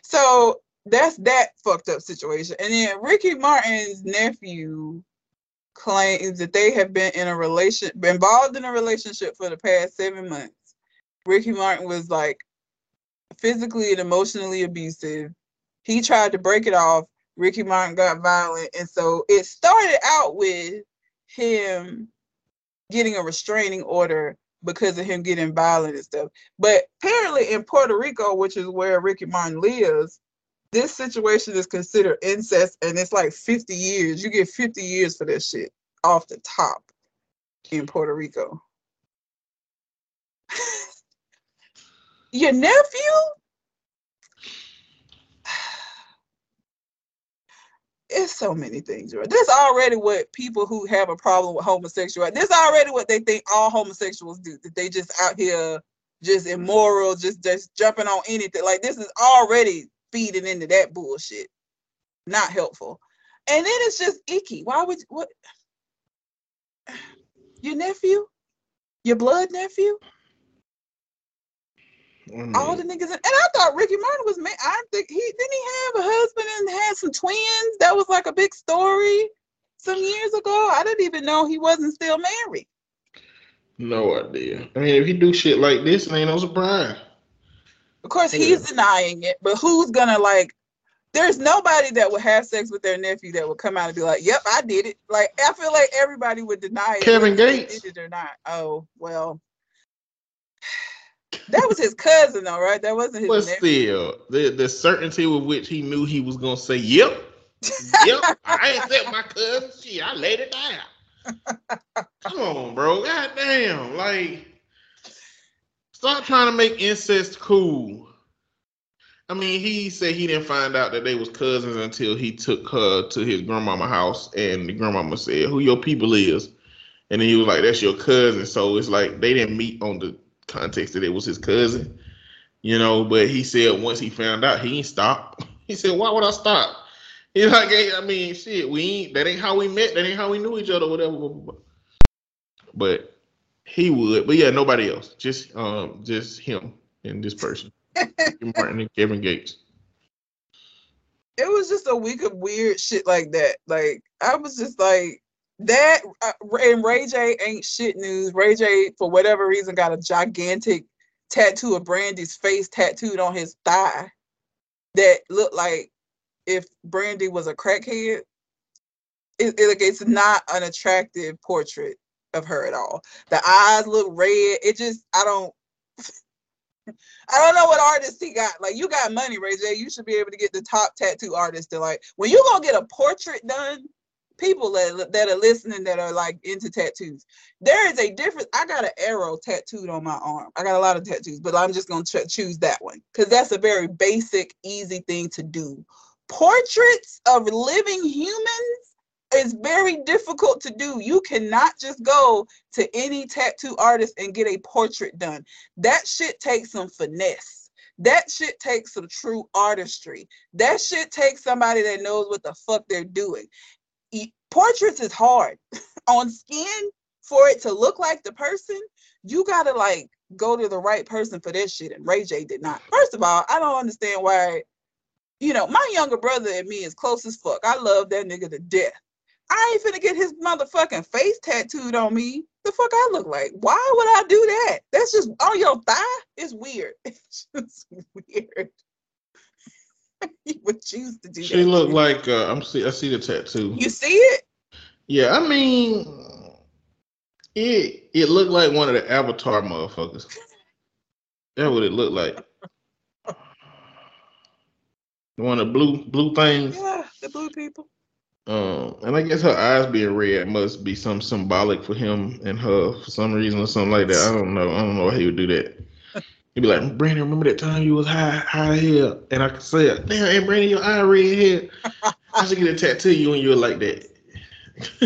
So that's that fucked up situation. And then Ricky Martin's nephew claims that they have been in a relation been involved in a relationship for the past seven months. Ricky Martin was like physically and emotionally abusive. He tried to break it off. Ricky Martin got violent. And so it started out with him getting a restraining order because of him getting violent and stuff. But apparently in Puerto Rico, which is where Ricky Martin lives, this situation is considered incest and it's like 50 years. You get 50 years for this shit off the top in Puerto Rico. Your nephew? It's so many things, right? This already what people who have a problem with homosexuality. This already what they think all homosexuals do. That they just out here just immoral, just just jumping on anything. Like this is already feeding into that bullshit. Not helpful. And then it's just icky. Why would what your nephew? Your blood nephew? I all mm. the niggas in, and I thought Ricky Martin was man. I think he didn't he have a husband and had some twins. That was like a big story some years ago. I didn't even know he wasn't still married. no idea. I mean, if he do shit like this, it ain't no surprise. Of course, he's denying it, but who's gonna like? There's nobody that would have sex with their nephew that would come out and be like, "Yep, I did it." Like I feel like everybody would deny it, Kevin Gates. did it or not. Oh well, that was his cousin, though, right? That wasn't his But nephew. still, the the certainty with which he knew he was gonna say, "Yep, yep, I ain't accept my cousin." Shit, I laid it down. Come on, bro. God damn, like, stop trying to make incest cool. I mean, he said he didn't find out that they was cousins until he took her to his grandmama house, and the grandmama said, "Who your people is?" And then he was like, "That's your cousin." So it's like they didn't meet on the context that it was his cousin, you know. But he said once he found out, he ain't stopped. He said, "Why would I stop?" He's like, hey, I mean, shit, we ain't. That ain't how we met. That ain't how we knew each other. Whatever. But he would. But yeah, nobody else. Just um, just him and this person, Martin and Kevin Gates. it was just a week of weird shit like that. Like I was just like that. Uh, and Ray J ain't shit news. Ray J, for whatever reason, got a gigantic tattoo of Brandy's face tattooed on his thigh that looked like if Brandy was a crackhead. It, it, like, it's not an attractive portrait of her at all. The eyes look red. It just I don't. I don't know what artist he got. Like you got money, Ray J. You should be able to get the top tattoo artist to like when you gonna get a portrait done. People that that are listening that are like into tattoos, there is a difference. I got an arrow tattooed on my arm. I got a lot of tattoos, but I'm just gonna ch- choose that one because that's a very basic, easy thing to do. Portraits of living humans is very difficult to do. You cannot just go to any tattoo artist and get a portrait done. That shit takes some finesse. That shit takes some true artistry. That shit takes somebody that knows what the fuck they're doing. Portraits is hard on skin for it to look like the person. You gotta like go to the right person for this shit. And Ray J did not. First of all, I don't understand why. You know, my younger brother and me is close as fuck. I love that nigga to death. I ain't finna get his motherfucking face tattooed on me. The fuck I look like? Why would I do that? That's just on your thigh. It's weird. It's just weird. you would choose to do She that. looked like uh, I'm see. I see the tattoo. You see it? Yeah, I mean, it it looked like one of the Avatar motherfuckers. That's what it looked like. One of the blue blue things. Yeah, the blue people. Um, and I guess her eyes being red must be some symbolic for him and her for some reason or something like that. I don't know. I don't know why he would do that. He'd be like, Brandon, remember that time you was high high here? And I could say, Damn, hey Brandon, your eye red here. I should get a tattoo of you when you were like that. I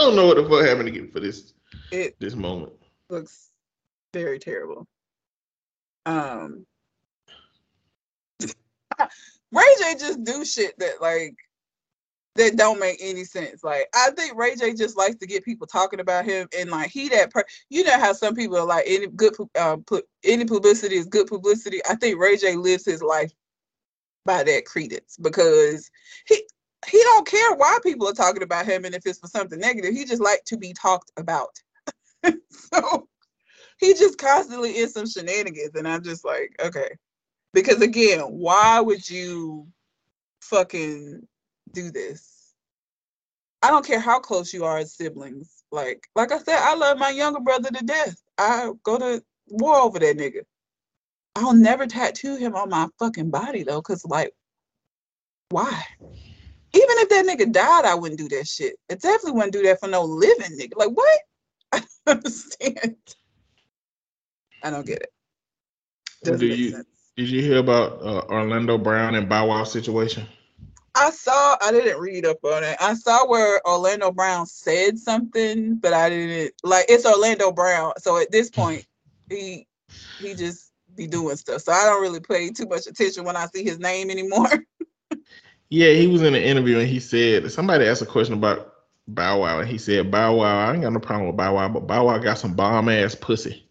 don't know what the fuck happened to get for this It this moment. looks very terrible. Um Ray J just do shit that like that don't make any sense. Like I think Ray J just likes to get people talking about him and like he that per you know how some people are like any good um put any publicity is good publicity. I think Ray J lives his life by that credence because he he don't care why people are talking about him and if it's for something negative. He just like to be talked about. so he just constantly in some shenanigans and I'm just like, okay. Because again, why would you fucking do this? I don't care how close you are as siblings. Like, like I said, I love my younger brother to death. I go to war over that nigga. I'll never tattoo him on my fucking body though, cause like, why? Even if that nigga died, I wouldn't do that shit. I definitely wouldn't do that for no living nigga. Like, what? I don't understand. I don't get it. Doesn't Do you- sense. Did you hear about uh, Orlando Brown and Bow Wow situation? I saw. I didn't read up on it. I saw where Orlando Brown said something, but I didn't like. It's Orlando Brown, so at this point, he he just be doing stuff. So I don't really pay too much attention when I see his name anymore. Yeah, he was in an interview and he said somebody asked a question about Bow Wow and he said Bow Wow, I ain't got no problem with Bow Wow, but Bow Wow got some bomb ass pussy.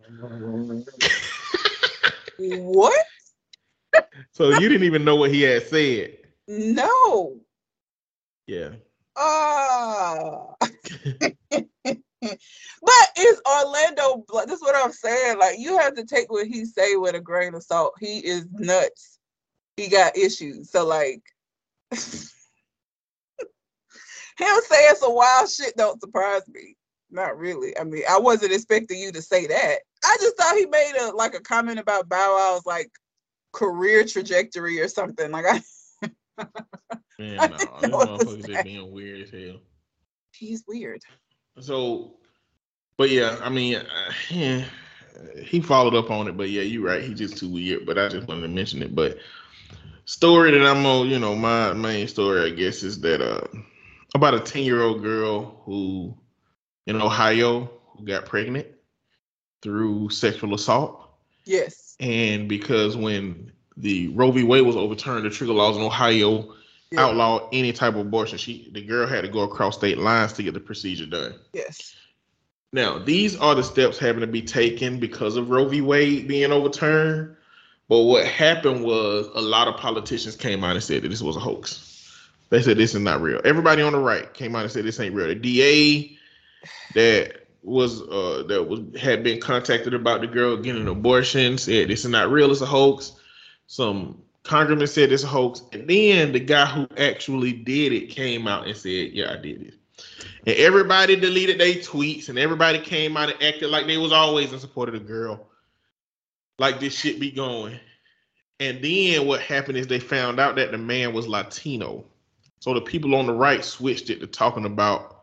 what? So you didn't even know what he had said. No. Yeah. Ah. but it's Orlando. This is what I'm saying. Like you have to take what he say with a grain of salt. He is nuts. He got issues. So like him saying some wild shit don't surprise me. Not really. I mean, I wasn't expecting you to say that. I just thought he made a like a comment about Bow Wow's like career trajectory or something. Like I Man, I no, didn't know what motherfuckers are being weird as hell. he's weird. So, but yeah, I mean, uh, yeah, he followed up on it, but yeah, you're right. He's just too weird. But I just wanted to mention it. But story that I'm on, you know, my main story, I guess, is that uh, about a 10 year old girl who in Ohio who got pregnant through sexual assault. Yes. And because when the Roe v. Wade was overturned, the trigger laws in Ohio Yeah. outlawed any type of abortion. She, the girl, had to go across state lines to get the procedure done. Yes. Now, these are the steps having to be taken because of Roe v. Wade being overturned. But what happened was a lot of politicians came out and said that this was a hoax. They said this is not real. Everybody on the right came out and said this ain't real. The DA that was uh that was had been contacted about the girl getting an abortion said this is not real, it's a hoax. Some congressman said it's a hoax. And then the guy who actually did it came out and said, Yeah, I did it. And everybody deleted their tweets and everybody came out and acted like they was always in support of the girl. Like this shit be going. And then what happened is they found out that the man was Latino. So the people on the right switched it to talking about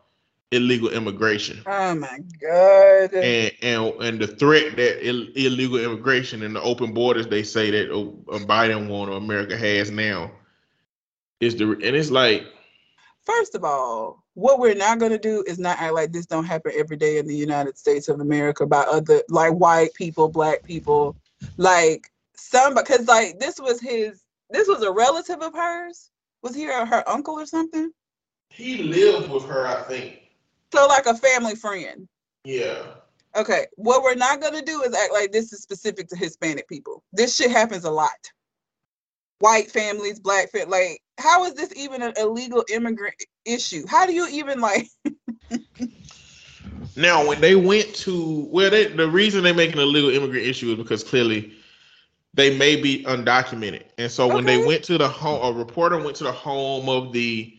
illegal immigration. Oh my god. And and and the threat that Ill- illegal immigration and the open borders they say that oh, uh, Biden won or America has now is the and it's like First of all, what we're not going to do is not act like this don't happen every day in the United States of America by other like white people, black people, like some because like this was his this was a relative of hers. Was he her, her uncle or something? he lived with her, I think. So like a family friend. Yeah. Okay, what we're not going to do is act like this is specific to Hispanic people. This shit happens a lot. White families, black fam- like how is this even an illegal immigrant issue? How do you even like Now, when they went to well, they, the reason they make an illegal immigrant issue is because clearly they may be undocumented, and so when they went to the home, a reporter went to the home of the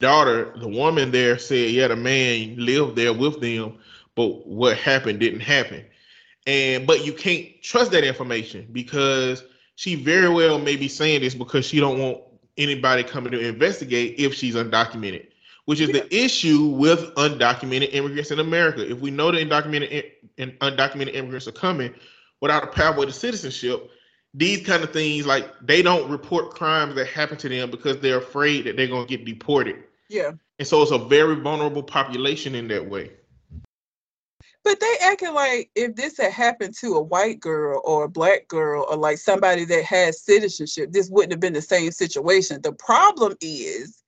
daughter. The woman there said, "Yeah, the man lived there with them, but what happened didn't happen." And but you can't trust that information because she very well may be saying this because she don't want anybody coming to investigate if she's undocumented which is the issue with undocumented immigrants in America. If we know that undocumented and undocumented immigrants are coming without a pathway to citizenship, these kind of things like they don't report crimes that happen to them because they're afraid that they're going to get deported. yeah. And so it's a very vulnerable population in that way. But they acting like if this had happened to a white girl or a black girl or like somebody that has citizenship, this wouldn't have been the same situation. The problem is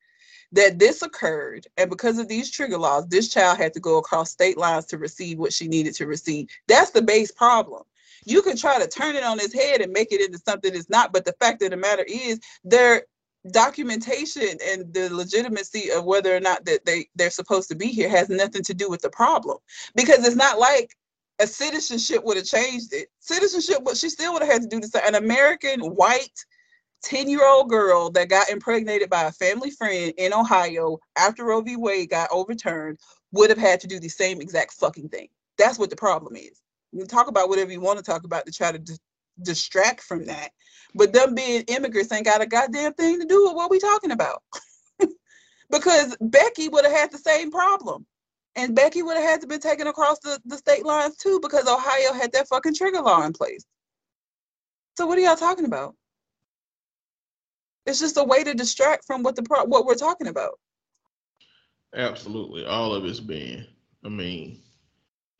that this occurred, and because of these trigger laws, this child had to go across state lines to receive what she needed to receive. That's the base problem. You can try to turn it on its head and make it into something it's not, but the fact of the matter is, their documentation and the legitimacy of whether or not that they they're supposed to be here has nothing to do with the problem because it's not like a citizenship would have changed it. Citizenship, but she still would have had to do this. An American white 10 year old girl that got impregnated by a family friend in Ohio after Roe v. Wade got overturned would have had to do the same exact fucking thing. That's what the problem is. You talk about whatever you want to talk about to try to dis- distract from that. But them being immigrants ain't got a goddamn thing to do with what we talking about. because Becky would have had the same problem. And Becky would have had to been taken across the, the state lines too because Ohio had that fucking trigger law in place. So what are y'all talking about? It's just a way to distract from what the pro- what we're talking about. Absolutely, all of it's being. I mean,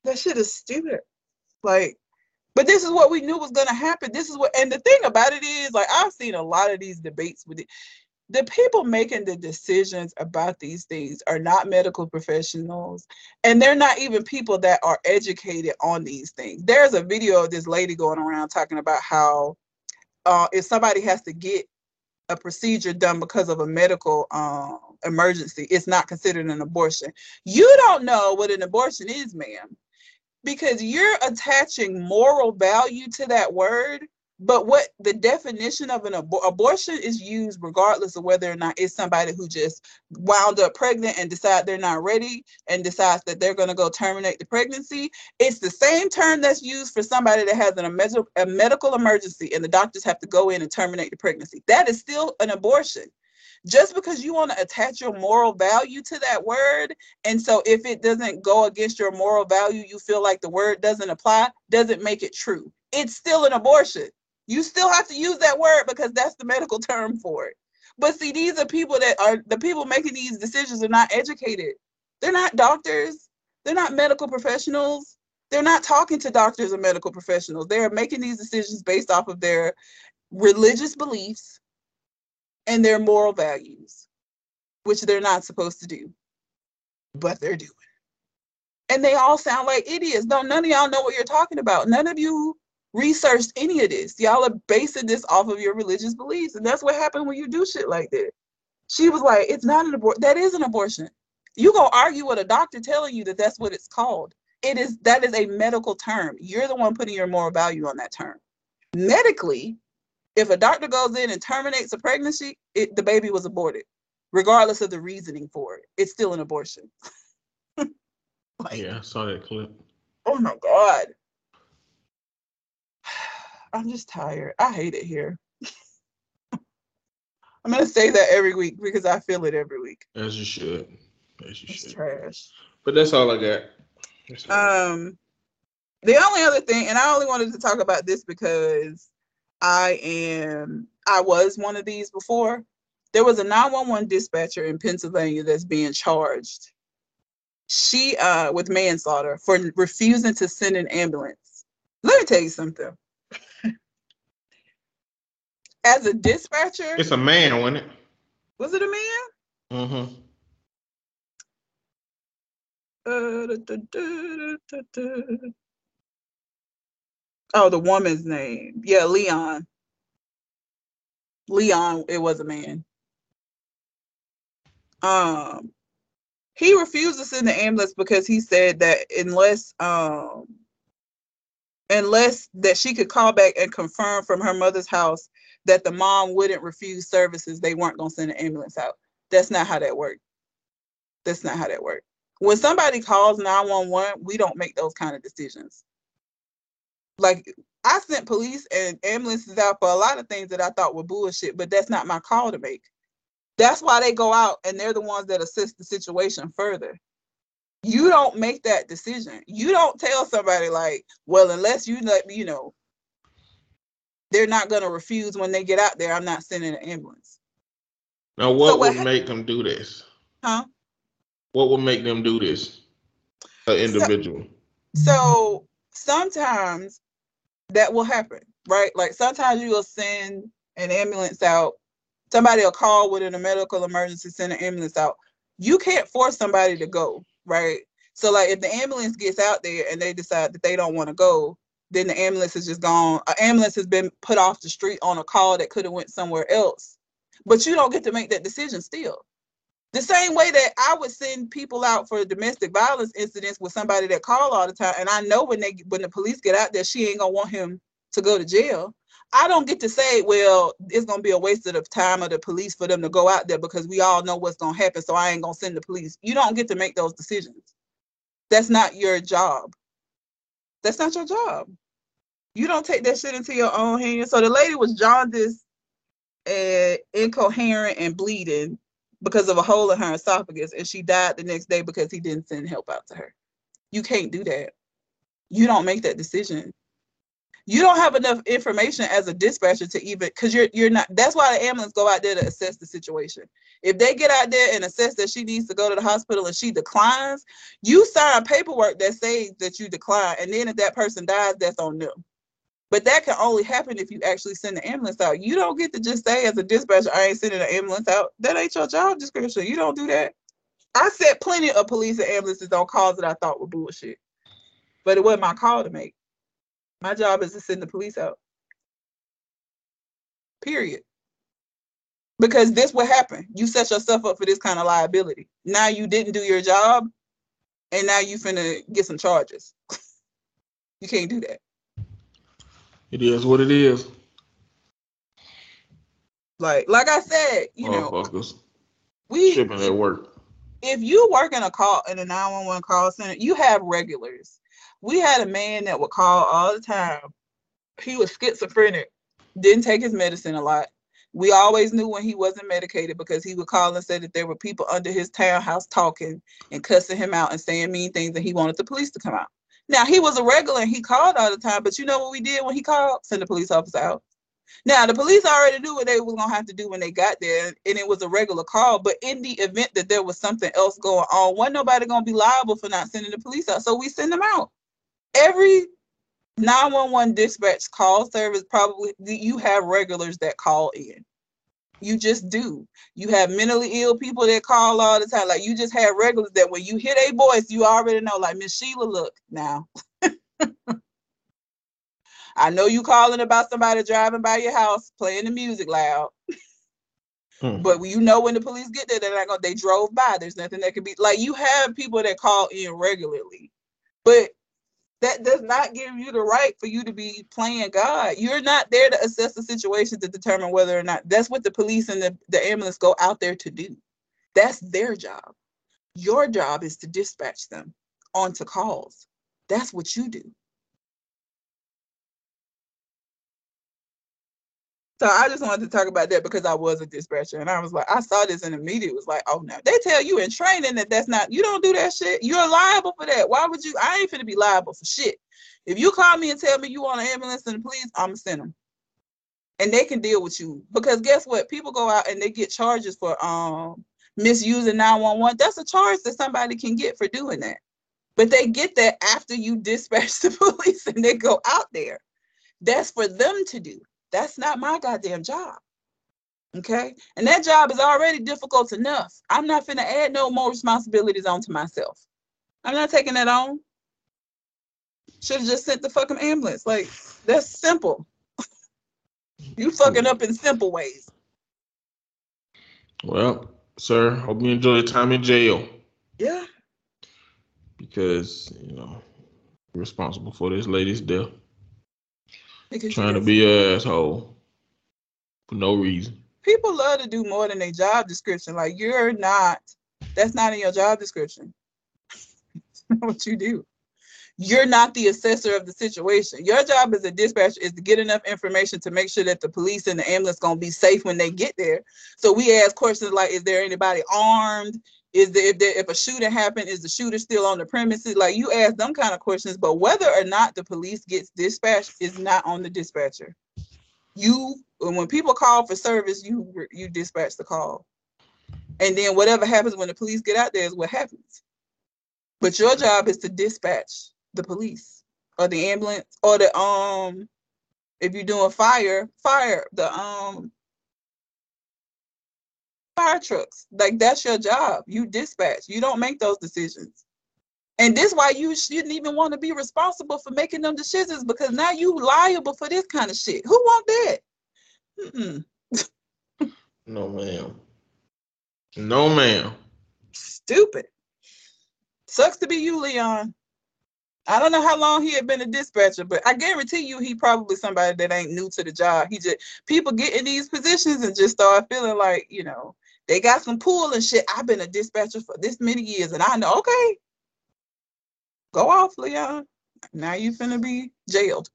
that shit is stupid. Like, but this is what we knew was gonna happen. This is what, and the thing about it is, like, I've seen a lot of these debates with it. The people making the decisions about these things are not medical professionals, and they're not even people that are educated on these things. There's a video of this lady going around talking about how uh, if somebody has to get a procedure done because of a medical um, emergency, it's not considered an abortion. You don't know what an abortion is, ma'am, because you're attaching moral value to that word. But what the definition of an abor- abortion is used regardless of whether or not it's somebody who just wound up pregnant and decide they're not ready and decides that they're going to go terminate the pregnancy. It's the same term that's used for somebody that has an, a, med- a medical emergency and the doctors have to go in and terminate the pregnancy. That is still an abortion just because you want to attach your moral value to that word and so if it doesn't go against your moral value you feel like the word doesn't apply doesn't make it true. It's still an abortion. You still have to use that word because that's the medical term for it. But see these are people that are the people making these decisions are not educated. They're not doctors. They're not medical professionals. They're not talking to doctors or medical professionals. They're making these decisions based off of their religious beliefs and their moral values, which they're not supposed to do, but they're doing. And they all sound like idiots. Don't none of y'all know what you're talking about. None of you researched any of this. Y'all are basing this off of your religious beliefs. And that's what happened when you do shit like that. She was like, it's not an abortion. That is an abortion. You gonna argue with a doctor telling you that that's what it's called. It is that is a medical term. You're the one putting your moral value on that term. Medically, if a doctor goes in and terminates a pregnancy, it, the baby was aborted, regardless of the reasoning for it. It's still an abortion. like, yeah, I saw that clip. Oh my god. I'm just tired. I hate it here. I'm gonna say that every week because I feel it every week. As you should. As you it's should. trash. But that's all I got. All um, the only other thing, and I only wanted to talk about this because I am. I was one of these before. There was a 911 dispatcher in Pennsylvania that's being charged. She uh with manslaughter for refusing to send an ambulance. Let me tell you something as a dispatcher. It's a man, wasn't it? Was it a man? Mm-hmm. Uh, da, da, da, oh, the woman's name. Yeah, Leon. Leon, it was a man. Um, he refused to send the ambulance because he said that unless um unless that she could call back and confirm from her mother's house that the mom wouldn't refuse services, they weren't going to send an ambulance out. That's not how that worked. That's not how that worked. When somebody calls 911, we don't make those kind of decisions. Like I sent police and ambulances out for a lot of things that I thought were bullshit, but that's not my call to make. That's why they go out and they're the ones that assist the situation further. You don't make that decision. You don't tell somebody like, well, unless you let me, you know, they're not going to refuse when they get out there. I'm not sending an ambulance. Now, what, so what would ha- make them do this? Huh? What would make them do this? An individual. So, so sometimes that will happen, right? Like sometimes you will send an ambulance out. Somebody will call within a medical emergency, send an ambulance out. You can't force somebody to go, right? So, like, if the ambulance gets out there and they decide that they don't want to go, then the ambulance has just gone. An ambulance has been put off the street on a call that could have went somewhere else. But you don't get to make that decision still. The same way that I would send people out for domestic violence incidents with somebody that call all the time, and I know when they when the police get out there, she ain't gonna want him to go to jail. I don't get to say, well, it's gonna be a waste of time of the police for them to go out there because we all know what's gonna happen, so I ain't gonna send the police. You don't get to make those decisions. That's not your job. That's not your job. You don't take that shit into your own hands. So the lady was jaundiced and incoherent and bleeding because of a hole in her esophagus, and she died the next day because he didn't send help out to her. You can't do that. You don't make that decision. You don't have enough information as a dispatcher to even because you're you're not. That's why the ambulance go out there to assess the situation. If they get out there and assess that she needs to go to the hospital and she declines, you sign paperwork that says that you decline, and then if that person dies, that's on them. But that can only happen if you actually send the ambulance out. You don't get to just say as a dispatcher, I ain't sending the ambulance out. That ain't your job description. You don't do that. I set plenty of police and ambulances on calls that I thought were bullshit. But it wasn't my call to make. My job is to send the police out. Period. Because this will happen. You set yourself up for this kind of liability. Now you didn't do your job, and now you finna get some charges. you can't do that. It is what it is. Like, like I said, you know, Motherfuckers we shipping at work. if you work in a call in a 911 call center, you have regulars. We had a man that would call all the time. He was schizophrenic, didn't take his medicine a lot. We always knew when he wasn't medicated because he would call and say that there were people under his townhouse talking and cussing him out and saying mean things, and he wanted the police to come out. Now he was a regular and he called all the time, but you know what we did when he called? Send the police officer out. Now the police already knew what they were gonna have to do when they got there, and it was a regular call. But in the event that there was something else going on, wasn't nobody gonna be liable for not sending the police out. So we send them out. Every 911 dispatch call service probably you have regulars that call in. You just do. You have mentally ill people that call all the time. Like you just have regulars that when you hear a voice, you already know. Like Miss Sheila, look now. I know you calling about somebody driving by your house playing the music loud. Hmm. But you know when the police get there, they're not gonna they drove by. There's nothing that could be like you have people that call in regularly. But that does not give you the right for you to be playing God. You're not there to assess the situation to determine whether or not that's what the police and the, the ambulance go out there to do. That's their job. Your job is to dispatch them onto calls. That's what you do. So I just wanted to talk about that because I was a dispatcher and I was like, I saw this in the media. It was like, oh no, they tell you in training that that's not, you don't do that shit. You're liable for that. Why would you? I ain't finna be liable for shit. If you call me and tell me you want an ambulance and the police, I'm send them. And they can deal with you because guess what? People go out and they get charges for um misusing 911. That's a charge that somebody can get for doing that. But they get that after you dispatch the police and they go out there. That's for them to do. That's not my goddamn job. Okay. And that job is already difficult enough. I'm not going to add no more responsibilities onto myself. I'm not taking that on. Should have just sent the fucking ambulance. Like, that's simple. you fucking up in simple ways. Well, sir, hope you enjoy your time in jail Yeah. because you know responsible for this lady's death. Because Trying to be an asshole for no reason. people love to do more than their job description. Like you're not, that's not in your job description. what you do. You're not the assessor of the situation. Your job as a dispatcher is to get enough information to make sure that the police and the ambulance gonna be safe when they get there. So we ask questions like, is there anybody armed? Is there if if a shooting happened, is the shooter still on the premises? Like you ask them kind of questions, but whether or not the police gets dispatched is not on the dispatcher. You when people call for service, you you dispatch the call. And then whatever happens when the police get out there is what happens. But your job is to dispatch the police or the ambulance or the um if you're doing fire, fire the um fire trucks. Like that's your job. You dispatch. You don't make those decisions. And this why you shouldn't even want to be responsible for making them decisions because now you liable for this kind of shit. Who want that? Mm-mm. No, ma'am. No, ma'am. Stupid. Sucks to be you, Leon. I don't know how long he had been a dispatcher, but I guarantee you he probably somebody that ain't new to the job. He just people get in these positions and just start feeling like, you know, they got some pull and shit. I've been a dispatcher for this many years and I know, okay. Go off, Leon. Now you finna be jailed.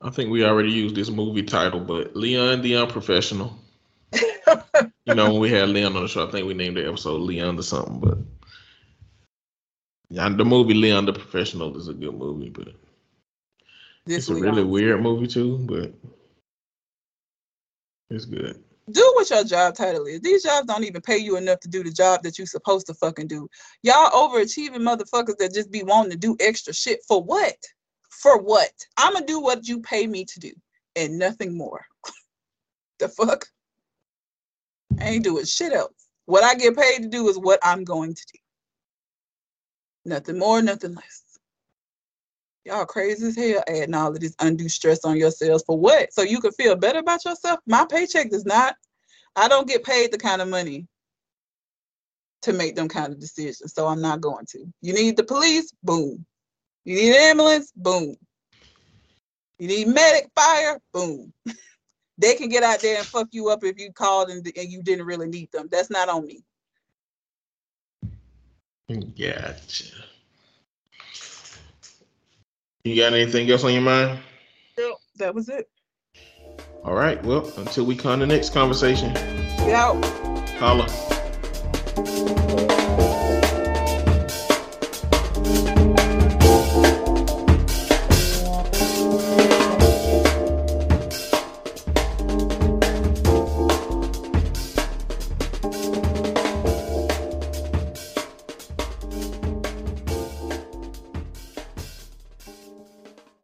I think we already used this movie title, but Leon the Unprofessional. You know, when we had Leon on the show, I think we named the episode Leon or something, but yeah, the movie Leon the Professional is a good movie, but This It's a really weird movie too, but it's good. Do what your job title is. These jobs don't even pay you enough to do the job that you're supposed to fucking do. Y'all overachieving motherfuckers that just be wanting to do extra shit for what? For what? I'ma do what you pay me to do and nothing more. the fuck? I ain't doing shit else. What I get paid to do is what I'm going to do. Nothing more, nothing less. Y'all crazy as hell adding all of this undue stress on yourselves for what? So you can feel better about yourself? My paycheck does not. I don't get paid the kind of money to make them kind of decisions. So I'm not going to. You need the police? Boom. You need an ambulance? Boom. You need medic fire? Boom. they can get out there and fuck you up if you called and, and you didn't really need them. That's not on me. Gotcha. You got anything else on your mind? Nope, that was it. All right. Well, until we come to the next conversation, Get out. holla.